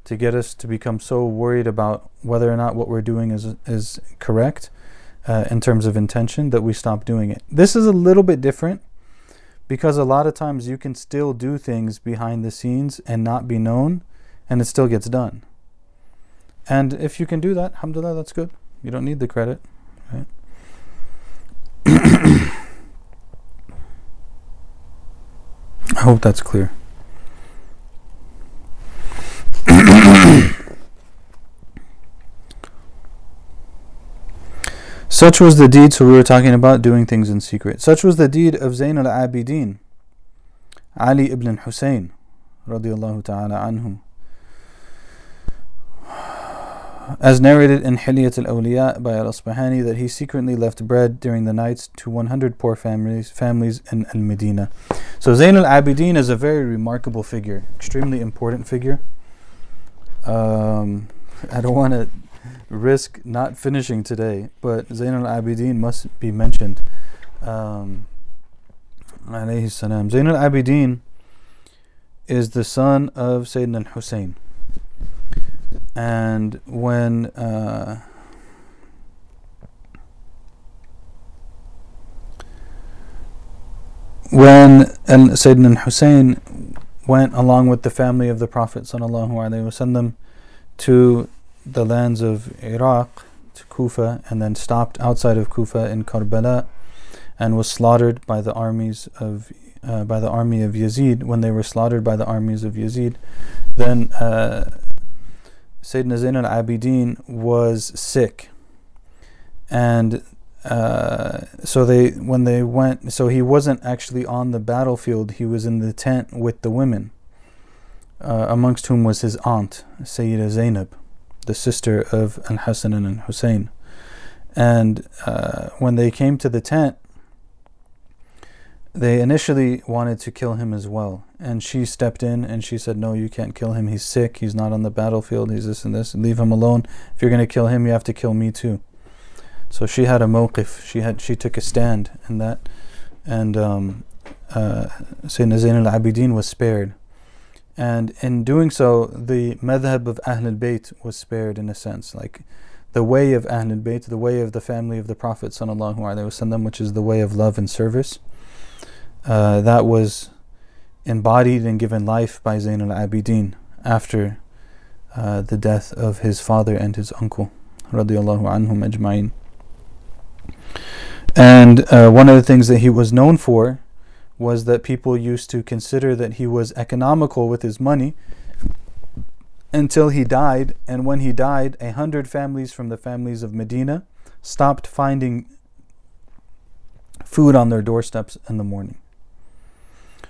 to get us to become so worried about whether or not what we're doing is is correct uh, in terms of intention that we stop doing it. This is a little bit different because a lot of times you can still do things behind the scenes and not be known, and it still gets done. And if you can do that, alhamdulillah, that's good. You don't need the credit, right? I hope that's clear. Such was the deed, so we were talking about doing things in secret. Such was the deed of Zayn al Abidin, Ali ibn Hussein, radiallahu ta'ala anhu. As narrated in Hilyat al Awliya by al Asbahani, that he secretly left bread during the nights to 100 poor families, families in Al Medina. So Zayn al Abidin is a very remarkable figure, extremely important figure. Um, I don't want to risk not finishing today, but Zain al Abidin must be mentioned. Um, alayhi salam. Zain al Abidin is the son of Sayyidina Hussein. And when uh, when Sayyidina Hussein went along with the family of the Prophet wasallam to the lands of Iraq to Kufa and then stopped outside of Kufa in Karbala and was slaughtered by the armies of uh, by the army of Yazid. When they were slaughtered by the armies of Yazid then uh, Sayyidina Zain al-Abidin was sick. And uh, so they when they went so he wasn't actually on the battlefield. He was in the tent with the women uh, amongst whom was his aunt Sayyida Zainab the sister of Al Hassan and Hussein. And uh, when they came to the tent, they initially wanted to kill him as well. And she stepped in and she said, No, you can't kill him. He's sick. He's not on the battlefield. He's this and this. Leave him alone. If you're going to kill him, you have to kill me too. So she had a mawqif. She, had, she took a stand in that. And um, uh, Sayyidina Zain al Abidin was spared. And in doing so, the madhab of Ahlul Bayt was spared in a sense. Like the way of Ahlul Bayt, the way of the family of the Prophet, وسلم, which is the way of love and service, uh, that was embodied and given life by Zain al Abidin after uh, the death of his father and his uncle. Radiallahu anhum ajma'in. And uh, one of the things that he was known for was that people used to consider that he was economical with his money until he died. And when he died, a hundred families from the families of Medina stopped finding food on their doorsteps in the morning.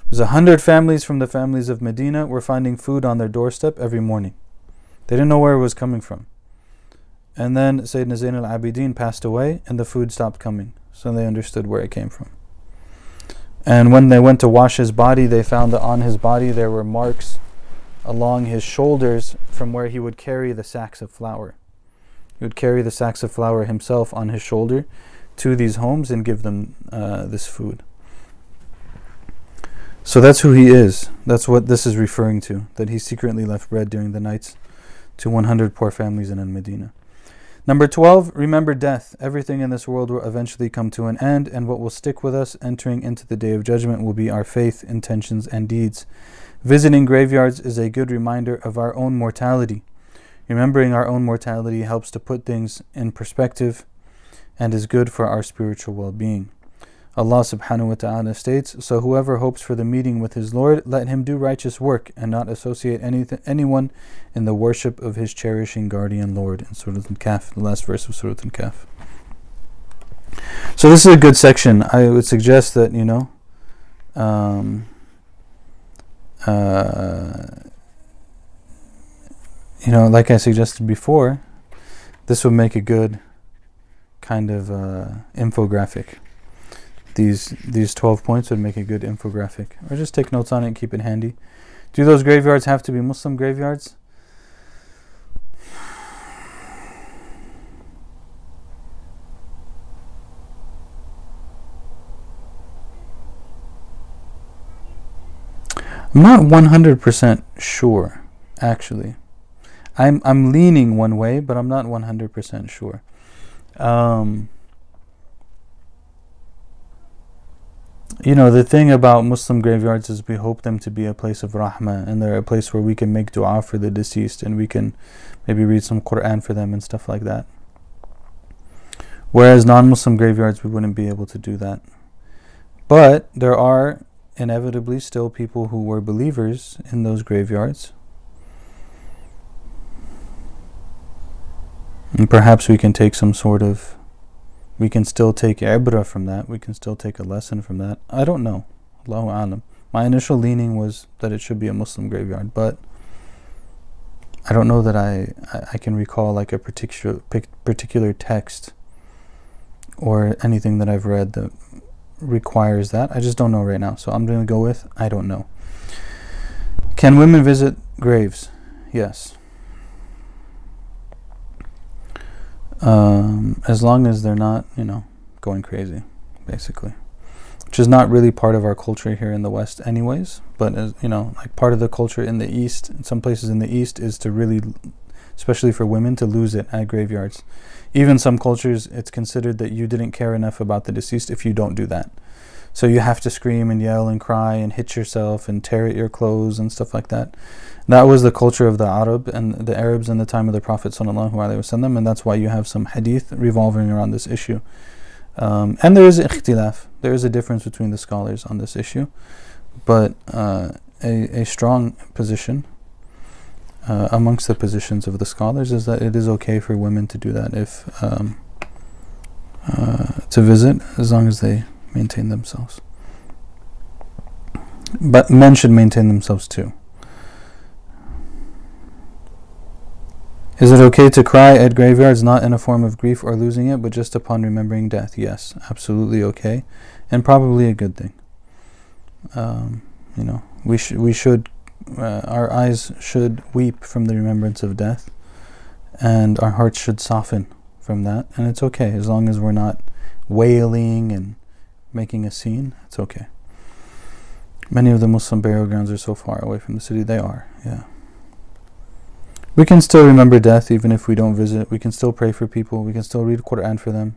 There's a hundred families from the families of Medina were finding food on their doorstep every morning. They didn't know where it was coming from. And then Sayyidina Zain al Abidin passed away and the food stopped coming. So they understood where it came from. And when they went to wash his body, they found that on his body there were marks along his shoulders from where he would carry the sacks of flour. He would carry the sacks of flour himself on his shoulder to these homes and give them uh, this food. So that's who he is. That's what this is referring to. That he secretly left bread during the nights to 100 poor families in Medina. Number 12, remember death. Everything in this world will eventually come to an end, and what will stick with us entering into the day of judgment will be our faith, intentions, and deeds. Visiting graveyards is a good reminder of our own mortality. Remembering our own mortality helps to put things in perspective and is good for our spiritual well being. Allah subhanahu wa ta'ala states, So whoever hopes for the meeting with his Lord, let him do righteous work and not associate anything, anyone in the worship of his cherishing guardian Lord. In Surah Al-Kahf, the last verse of Surah Al-Kahf. So this is a good section. I would suggest that, you know, um, uh, you know, like I suggested before, this would make a good kind of uh, infographic these these 12 points would make a good infographic. Or just take notes on it and keep it handy. Do those graveyards have to be muslim graveyards? I'm not 100% sure actually. I'm I'm leaning one way but I'm not 100% sure. Um, You know, the thing about Muslim graveyards is we hope them to be a place of rahmah and they're a place where we can make dua for the deceased and we can maybe read some Quran for them and stuff like that. Whereas non Muslim graveyards, we wouldn't be able to do that. But there are inevitably still people who were believers in those graveyards. And perhaps we can take some sort of we can still take ibra from that. We can still take a lesson from that. I don't know. Allahu alam. My initial leaning was that it should be a Muslim graveyard, but I don't know that I, I can recall like a particular particular text or anything that I've read that requires that. I just don't know right now. So I'm going to go with I don't know. Can women visit graves? Yes. Um, as long as they're not, you know, going crazy, basically. Which is not really part of our culture here in the West, anyways. But as you know, like part of the culture in the East, in some places in the East, is to really, especially for women, to lose it at graveyards. Even some cultures, it's considered that you didn't care enough about the deceased if you don't do that. So you have to scream and yell and cry and hit yourself and tear at your clothes and stuff like that. That was the culture of the Arab and the Arabs in the time of the Prophet wasallam, and that's why you have some hadith revolving around this issue. Um, and there is ikhtilaf. There is a difference between the scholars on this issue, but uh, a, a strong position uh, amongst the positions of the scholars is that it is okay for women to do that if um, uh, to visit as long as they maintain themselves. But men should maintain themselves too. Is it okay to cry at graveyards not in a form of grief or losing it, but just upon remembering death? Yes, absolutely okay, and probably a good thing. Um, you know, we should we should uh, our eyes should weep from the remembrance of death, and our hearts should soften from that, and it's okay as long as we're not wailing and making a scene. It's okay. Many of the Muslim burial grounds are so far away from the city. They are, yeah. We can still remember death even if we don't visit. We can still pray for people. We can still read Quran for them.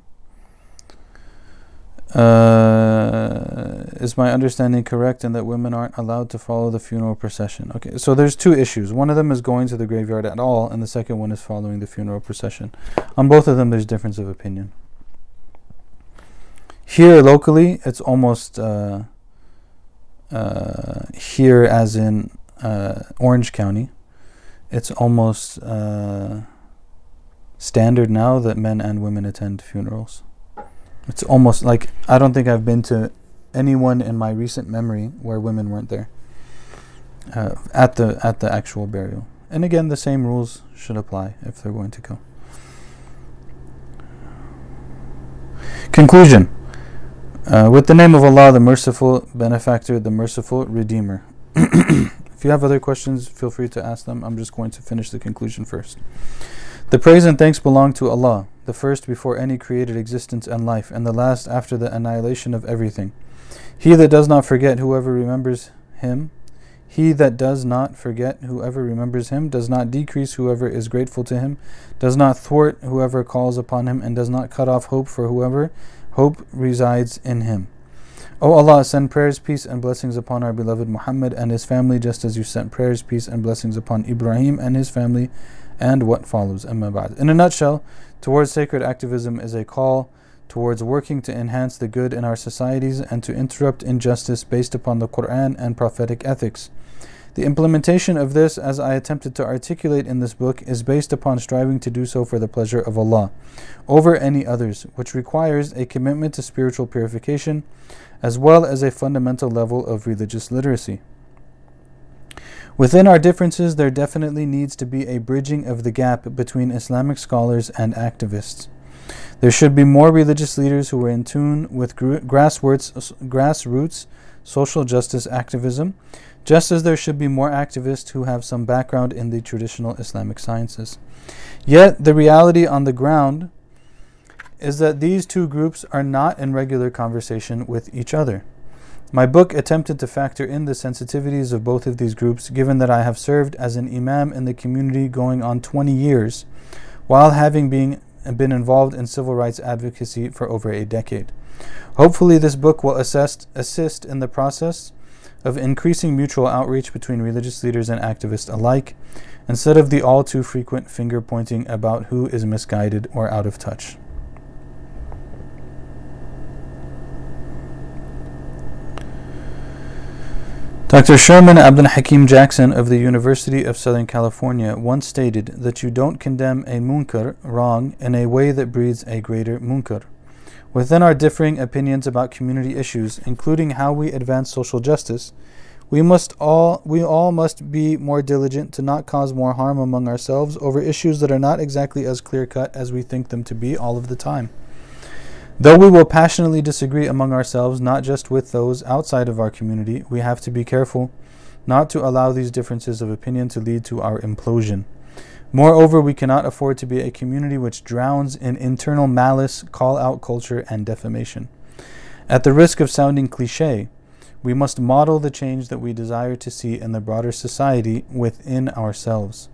Uh, is my understanding correct in that women aren't allowed to follow the funeral procession? Okay, so there's two issues. One of them is going to the graveyard at all, and the second one is following the funeral procession. On both of them, there's difference of opinion. Here locally, it's almost uh, uh, here, as in uh, Orange County it's almost uh, standard now that men and women attend funerals. It's almost like I don't think I've been to anyone in my recent memory where women weren't there uh, at the at the actual burial. And again, the same rules should apply if they're going to go. Conclusion. Uh, with the name of Allah, the Merciful Benefactor, the Merciful Redeemer. if you have other questions, feel free to ask them. I'm just going to finish the conclusion first. The praise and thanks belong to Allah, the first before any created existence and life, and the last after the annihilation of everything. He that does not forget whoever remembers him, he that does not forget whoever remembers him, does not decrease whoever is grateful to him, does not thwart whoever calls upon him, and does not cut off hope for whoever hope resides in him. O Allah, send prayers, peace, and blessings upon our beloved Muhammad and his family, just as you sent prayers, peace, and blessings upon Ibrahim and his family, and what follows. In a nutshell, towards sacred activism is a call towards working to enhance the good in our societies and to interrupt injustice based upon the Quran and prophetic ethics. The implementation of this, as I attempted to articulate in this book, is based upon striving to do so for the pleasure of Allah over any others, which requires a commitment to spiritual purification as well as a fundamental level of religious literacy. Within our differences, there definitely needs to be a bridging of the gap between Islamic scholars and activists. There should be more religious leaders who are in tune with grassroots, grassroots social justice activism, just as there should be more activists who have some background in the traditional Islamic sciences. Yet, the reality on the ground is that these two groups are not in regular conversation with each other. My book attempted to factor in the sensitivities of both of these groups, given that I have served as an imam in the community going on 20 years, while having been been involved in civil rights advocacy for over a decade. Hopefully, this book will assist, assist in the process of increasing mutual outreach between religious leaders and activists alike, instead of the all too frequent finger pointing about who is misguided or out of touch. Dr. Sherman Abdul Hakim Jackson of the University of Southern California once stated that you don't condemn a munkar wrong in a way that breeds a greater munkar. Within our differing opinions about community issues, including how we advance social justice, we must all we all must be more diligent to not cause more harm among ourselves over issues that are not exactly as clear-cut as we think them to be all of the time. Though we will passionately disagree among ourselves, not just with those outside of our community, we have to be careful not to allow these differences of opinion to lead to our implosion. Moreover, we cannot afford to be a community which drowns in internal malice, call out culture, and defamation. At the risk of sounding cliche, we must model the change that we desire to see in the broader society within ourselves.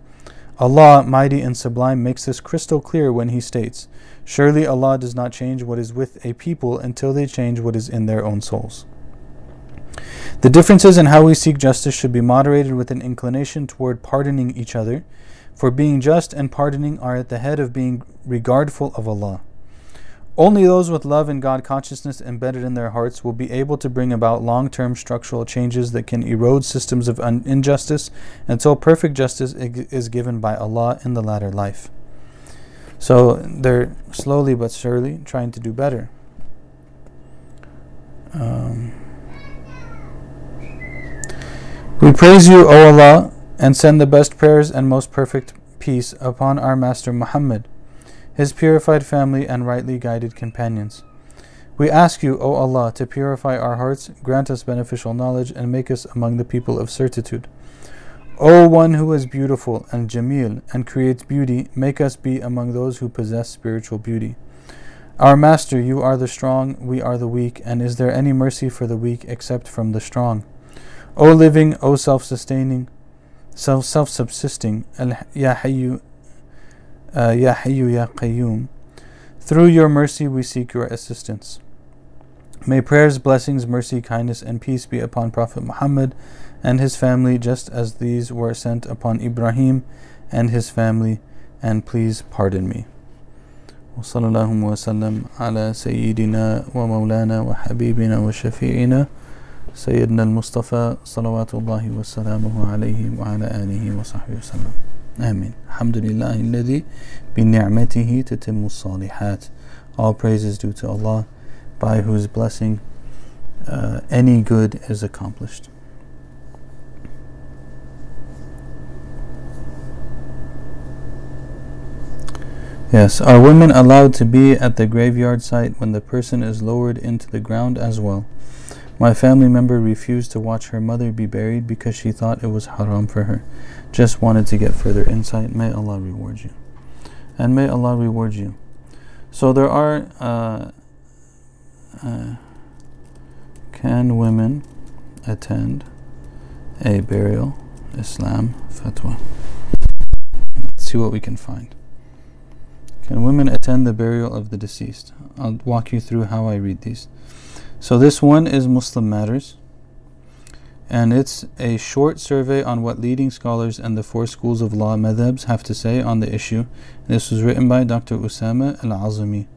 Allah, mighty and sublime, makes this crystal clear when He states, Surely Allah does not change what is with a people until they change what is in their own souls. The differences in how we seek justice should be moderated with an inclination toward pardoning each other, for being just and pardoning are at the head of being regardful of Allah. Only those with love and God consciousness embedded in their hearts will be able to bring about long term structural changes that can erode systems of un- injustice until perfect justice is given by Allah in the latter life. So they're slowly but surely trying to do better. Um, we praise you, O Allah, and send the best prayers and most perfect peace upon our Master Muhammad, his purified family, and rightly guided companions. We ask you, O Allah, to purify our hearts, grant us beneficial knowledge, and make us among the people of certitude. O one who is beautiful and Jamil and creates beauty, make us be among those who possess spiritual beauty. Our Master, you are the strong, we are the weak, and is there any mercy for the weak except from the strong? O living, O self sustaining, self self subsisting, Ya Hayyu, uh, Ya Hayyu, Ya Qayyum, through your mercy we seek your assistance. May prayers, blessings, mercy, kindness, and peace be upon Prophet Muhammad and his family, just as these were sent upon Ibrahim and his family, and please pardon me. وصلى الله وسلم على سيدنا ومولانا وحبيبنا وشفيعنا سيدنا المصطفى صلوات الله وسلامه عليه وعلى آله وصحبه وسلم Ameen. Alhamdulillah alladhi bi ni'matihi tatimmu salihat. All praise is due to Allah, by whose blessing uh, any good is accomplished. Yes, are women allowed to be at the graveyard site when the person is lowered into the ground as well? My family member refused to watch her mother be buried because she thought it was haram for her. Just wanted to get further insight. May Allah reward you. And may Allah reward you. So there are. Uh, uh, can women attend a burial? Islam fatwa. Let's see what we can find. Can women attend the burial of the deceased? I'll walk you through how I read these. So, this one is Muslim Matters, and it's a short survey on what leading scholars and the four schools of law madhabs have to say on the issue. This was written by Dr. Usama Al Azami,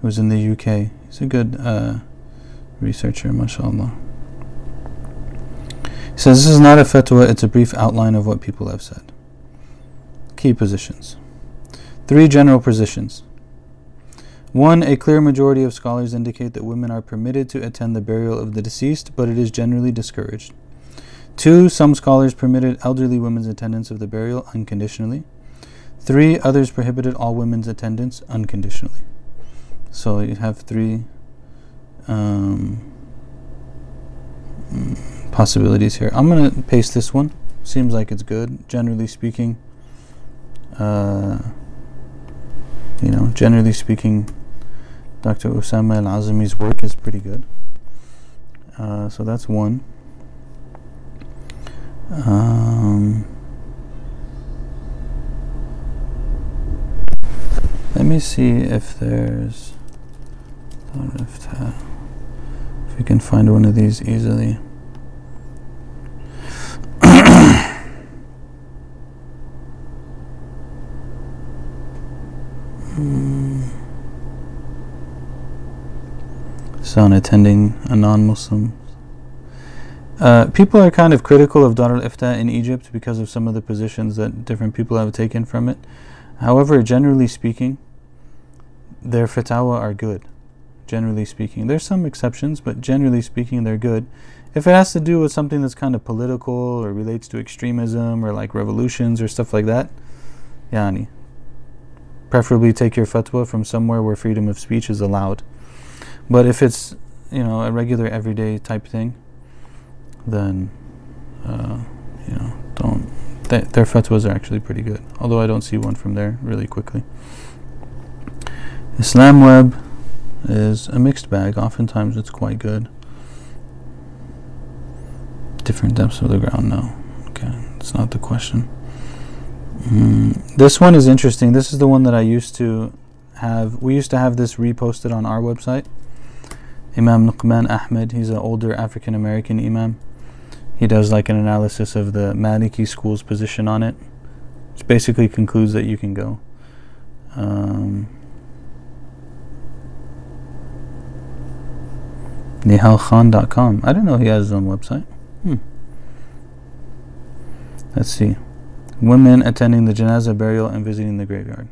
who's in the UK. He's a good uh, researcher, mashallah. He says this is not a fatwa, it's a brief outline of what people have said. Key positions. Three general positions. One, a clear majority of scholars indicate that women are permitted to attend the burial of the deceased, but it is generally discouraged. Two, some scholars permitted elderly women's attendance of the burial unconditionally. Three, others prohibited all women's attendance unconditionally. So you have three um, possibilities here. I'm going to paste this one. Seems like it's good, generally speaking. Uh, you know, generally speaking, Dr. Usama Al Azami's work is pretty good. Uh, so that's one. Um, let me see if there's if we can find one of these easily. on attending a non-Muslim. Uh, people are kind of critical of Dar al-Ifta in Egypt because of some of the positions that different people have taken from it. However, generally speaking, their fatwa are good. Generally speaking, there's some exceptions, but generally speaking, they're good. If it has to do with something that's kind of political or relates to extremism or like revolutions or stuff like that, yani, preferably take your fatwa from somewhere where freedom of speech is allowed. But if it's you know a regular everyday type thing, then uh, you know don't. Th- their fatwas are actually pretty good. Although I don't see one from there really quickly. Islam Web is a mixed bag. Oftentimes it's quite good. Different depths of the ground, no. Okay, it's not the question. Mm, this one is interesting. This is the one that I used to have. We used to have this reposted on our website. Imam Luqman Ahmed, he's an older African American Imam. He does like an analysis of the Maliki school's position on it, which basically concludes that you can go. Um, NihalKhan.com. I don't know he has his own website. Hmm. Let's see. Women attending the janazah burial and visiting the graveyard.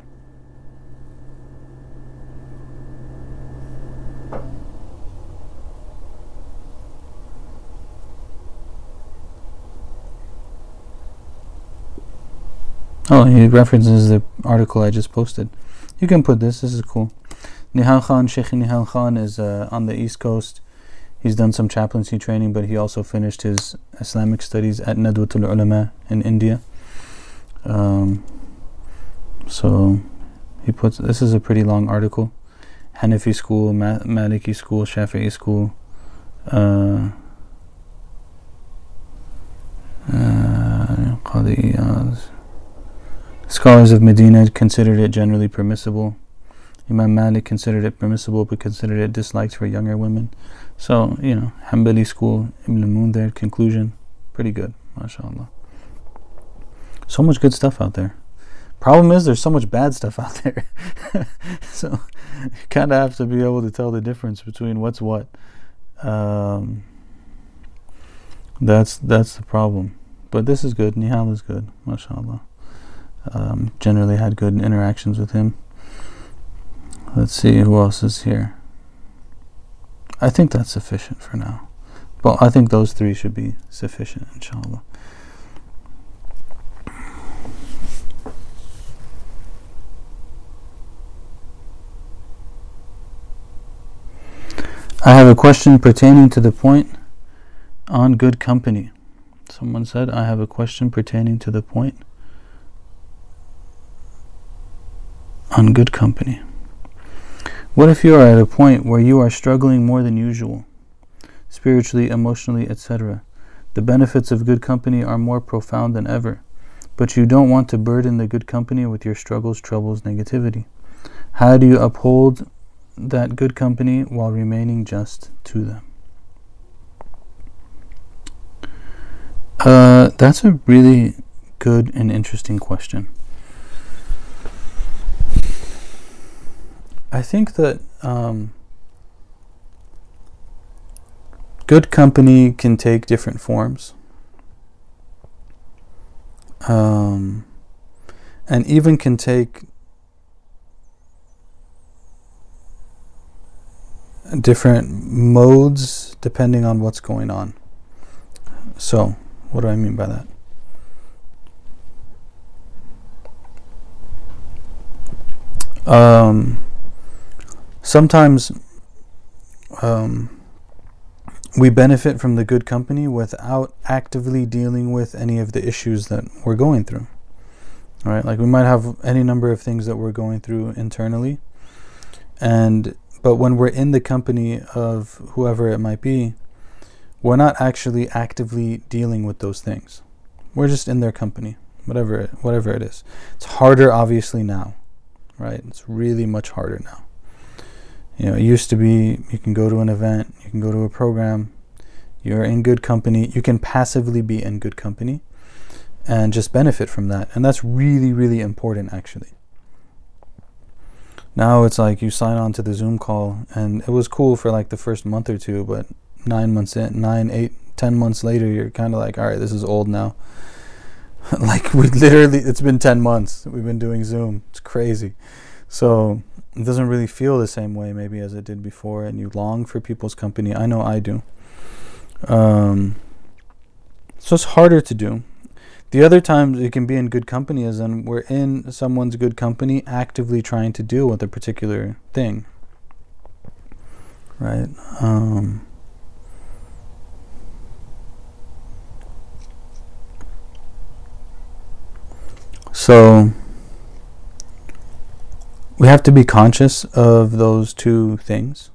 Oh, he references the article I just posted. You can put this. This is cool. Nihal Khan, Sheikh Nihal Khan is uh, on the East Coast. He's done some chaplaincy training, but he also finished his Islamic studies at Nadwatul Ulama in India. Um, so he puts this is a pretty long article. Hanafi school, Ma- Maliki school, Shafi'i school. Uh, uh, Scholars of Medina considered it generally permissible. Imam Malik considered it permissible but considered it disliked for younger women. So, you know, Hanbali school, Ibn al-Mundhir, conclusion, pretty good, mashallah. So much good stuff out there. Problem is, there's so much bad stuff out there. so, you kind of have to be able to tell the difference between what's what. Um, that's that's the problem. But this is good. Nihal is good, mashallah. Um, generally had good interactions with him. Let's see who else is here. I think that's sufficient for now. Well, I think those three should be sufficient, inshallah. I have a question pertaining to the point on good company. Someone said, I have a question pertaining to the point on good company. What if you are at a point where you are struggling more than usual, spiritually, emotionally, etc.? The benefits of good company are more profound than ever, but you don't want to burden the good company with your struggles, troubles, negativity. How do you uphold that good company while remaining just to them? Uh, that's a really good and interesting question. I think that um, good company can take different forms. Um, and even can take different modes depending on what's going on. So, what do I mean by that? Um, sometimes um, we benefit from the good company without actively dealing with any of the issues that we're going through. All right, like we might have any number of things that we're going through internally, and but when we're in the company of whoever it might be, we're not actually actively dealing with those things. We're just in their company, whatever it, whatever it is. It's harder, obviously now, right? It's really much harder now. You know, it used to be you can go to an event, you can go to a program, you're in good company, you can passively be in good company and just benefit from that. And that's really, really important actually. Now it's like you sign on to the Zoom call, and it was cool for like the first month or two, but nine months in, nine, eight, ten months later, you're kind of like, all right, this is old now. like we literally, it's been ten months. We've been doing Zoom. It's crazy. So it doesn't really feel the same way maybe as it did before, and you long for people's company. I know I do. Um, so it's harder to do. The other times it can be in good company is when we're in someone's good company actively trying to deal with a particular thing. Right? Um, so we have to be conscious of those two things.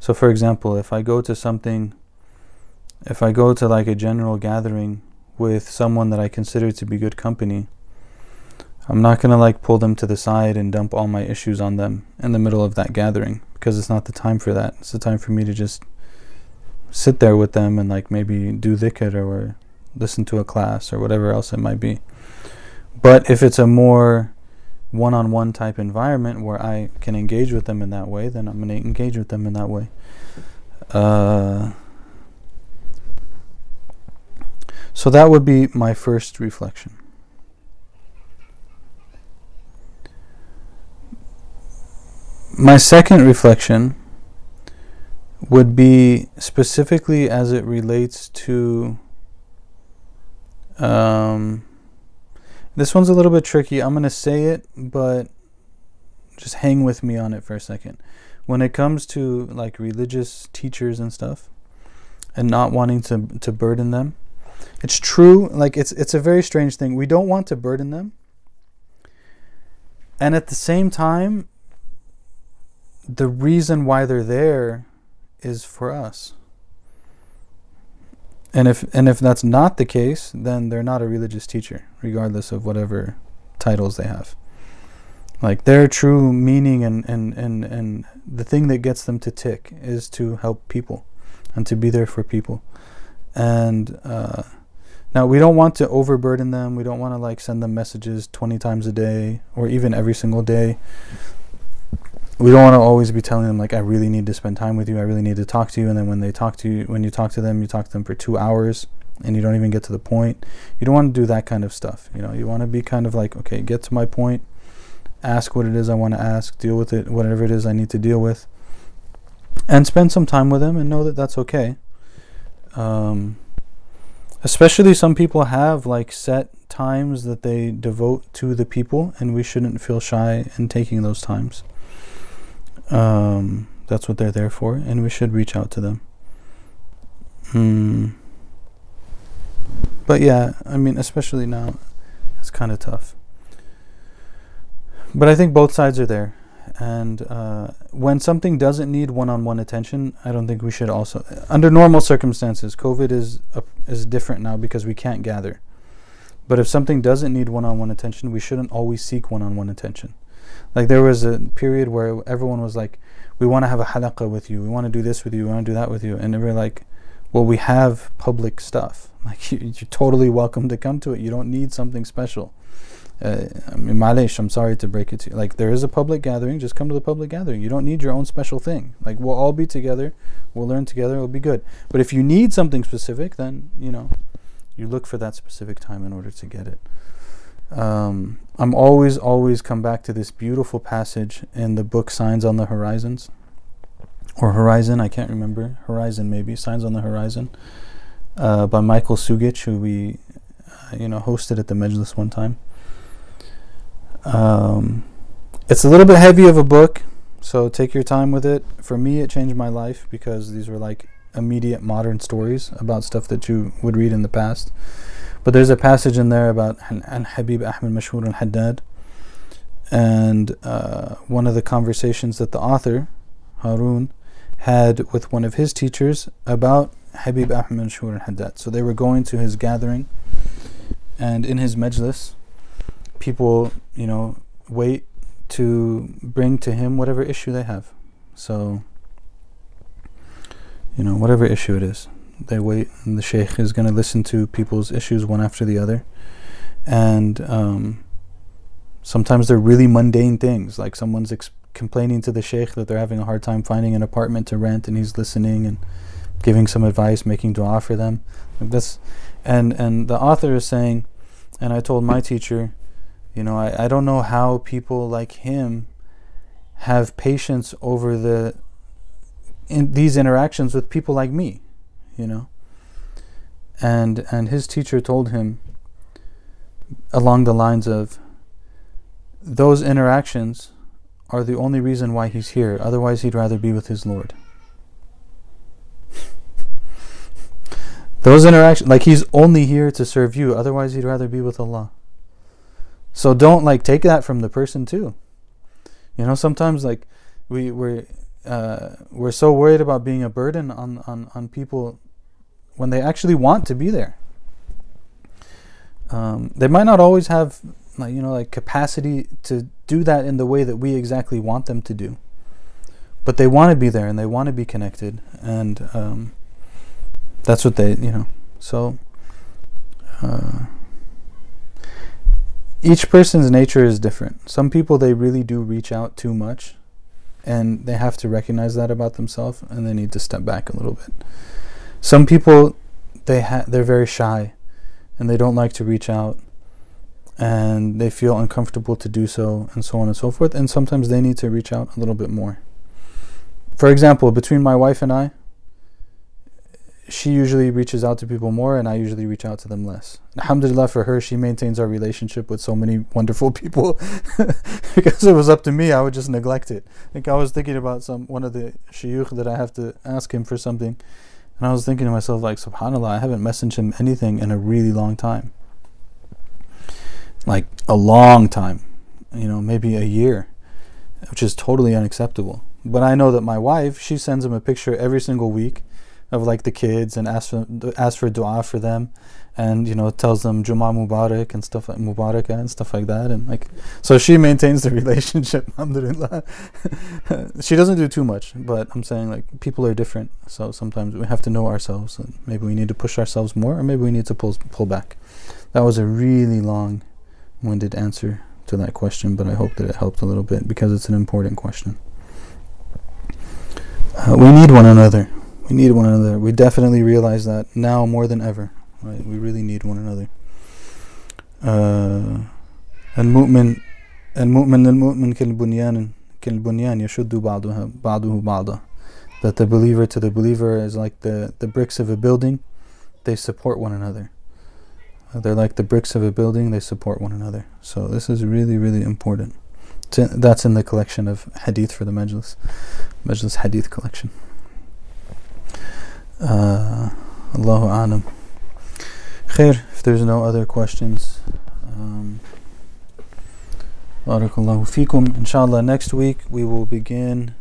So, for example, if I go to something, if I go to like a general gathering with someone that I consider to be good company, I'm not going to like pull them to the side and dump all my issues on them in the middle of that gathering because it's not the time for that. It's the time for me to just sit there with them and like maybe do dhikr or listen to a class or whatever else it might be. But if it's a more one on one type environment where I can engage with them in that way, then I'm going to engage with them in that way. Uh, so that would be my first reflection. My second reflection would be specifically as it relates to. Um, this one's a little bit tricky. I'm going to say it, but just hang with me on it for a second. When it comes to like religious teachers and stuff, and not wanting to to burden them, it's true. Like it's it's a very strange thing. We don't want to burden them. And at the same time, the reason why they're there is for us. And if and if that's not the case, then they're not a religious teacher, regardless of whatever titles they have. Like their true meaning and, and, and, and the thing that gets them to tick is to help people and to be there for people. And uh, now, we don't want to overburden them. We don't want to like send them messages 20 times a day or even every single day. We don't want to always be telling them like I really need to spend time with you. I really need to talk to you and then when they talk to you when you talk to them, you talk to them for 2 hours. and you don't even get to the point. You don't want to do that kind of stuff. You know, you want to be kind of like, okay, get to my point, ask what it is I want to ask, deal with it, whatever it is I need to deal with, and spend some time with them and know that that's okay. Um, especially some people have like set times that they devote to the people, and we shouldn't feel shy in taking those times. Um, that's what they're there for, and we should reach out to them. Hmm. But yeah, I mean, especially now, it's kind of tough. But I think both sides are there. And uh, when something doesn't need one-on-one attention, I don't think we should also. Under normal circumstances, COVID is a, is different now because we can't gather. But if something doesn't need one-on-one attention, we shouldn't always seek one-on-one attention. Like there was a period where everyone was like, "We want to have a halaqah with you. We want to do this with you. We want to do that with you," and they were like, "Well, we have public stuff. Like you, are totally welcome to come to it. You don't need something special." Uh, I mean, malish, I'm sorry to break it to you. Like there is a public gathering. Just come to the public gathering. You don't need your own special thing. Like we'll all be together. We'll learn together. It'll be good. But if you need something specific, then you know, you look for that specific time in order to get it. Um, I'm always, always come back to this beautiful passage in the book Signs on the Horizons. Or Horizon, I can't remember. Horizon, maybe. Signs on the Horizon. Uh, by Michael Sugich, who we, uh, you know, hosted at the Majlis one time. Um, it's a little bit heavy of a book, so take your time with it. For me, it changed my life because these were like immediate modern stories about stuff that you would read in the past. But there's a passage in there about An Habib Ahmed Mashhur al Haddad. And uh, one of the conversations that the author, Harun, had with one of his teachers about Habib Ahmed Mashhur al Haddad. So they were going to his gathering, and in his majlis, people, you know, wait to bring to him whatever issue they have. So, you know, whatever issue it is they wait, and the sheikh is going to listen to people's issues one after the other. And um, sometimes they're really mundane things, like someone's ex- complaining to the sheikh that they're having a hard time finding an apartment to rent, and he's listening and giving some advice, making dua for them. Like this, and and the author is saying, and I told my teacher, you know, I, I don't know how people like him have patience over the in these interactions with people like me you know. And and his teacher told him along the lines of those interactions are the only reason why he's here. Otherwise, he'd rather be with his Lord. those interactions, like he's only here to serve you. Otherwise, he'd rather be with Allah. So don't like take that from the person too. You know, sometimes like we we're uh, we're so worried about being a burden on, on, on people when they actually want to be there. Um, they might not always have, you know, like capacity to do that in the way that we exactly want them to do, but they want to be there and they want to be connected, and um, that's what they, you know. So uh, each person's nature is different. Some people they really do reach out too much, and they have to recognize that about themselves, and they need to step back a little bit. Some people they ha- they're very shy and they don't like to reach out and they feel uncomfortable to do so and so on and so forth and sometimes they need to reach out a little bit more. For example, between my wife and I, she usually reaches out to people more and I usually reach out to them less. Alhamdulillah for her, she maintains our relationship with so many wonderful people because it was up to me, I would just neglect it. Think I was thinking about some one of the shuyukh that I have to ask him for something and I was thinking to myself, like, subhanAllah, I haven't messaged him anything in a really long time. Like, a long time. You know, maybe a year, which is totally unacceptable. But I know that my wife, she sends him a picture every single week of like the kids and asks for, asks for dua for them and you know tells them Juma Mubarak and stuff like Mubarak and stuff like that and like so she maintains the relationship alhamdulillah. She doesn't do too much but I'm saying like people are different so sometimes we have to know ourselves and maybe we need to push ourselves more or maybe we need to pull pull back. That was a really long winded answer to that question but I hope that it helped a little bit because it's an important question. Uh, we need one another we need one another we definitely realize that now more than ever right? We really need one another. Uh, المؤمن المؤمن للمؤمن كالبنيان كالبنيان يشد بعضها بعضه بعضا that the believer to the believer is like the, the bricks of a building they support one another uh, they're like the bricks of a building they support one another so this is really really important in, that's in the collection of hadith for the majlis majlis hadith collection uh, Allahu alam khair if there's no other questions um, Barakallahu fikum. Inshallah, next week we will begin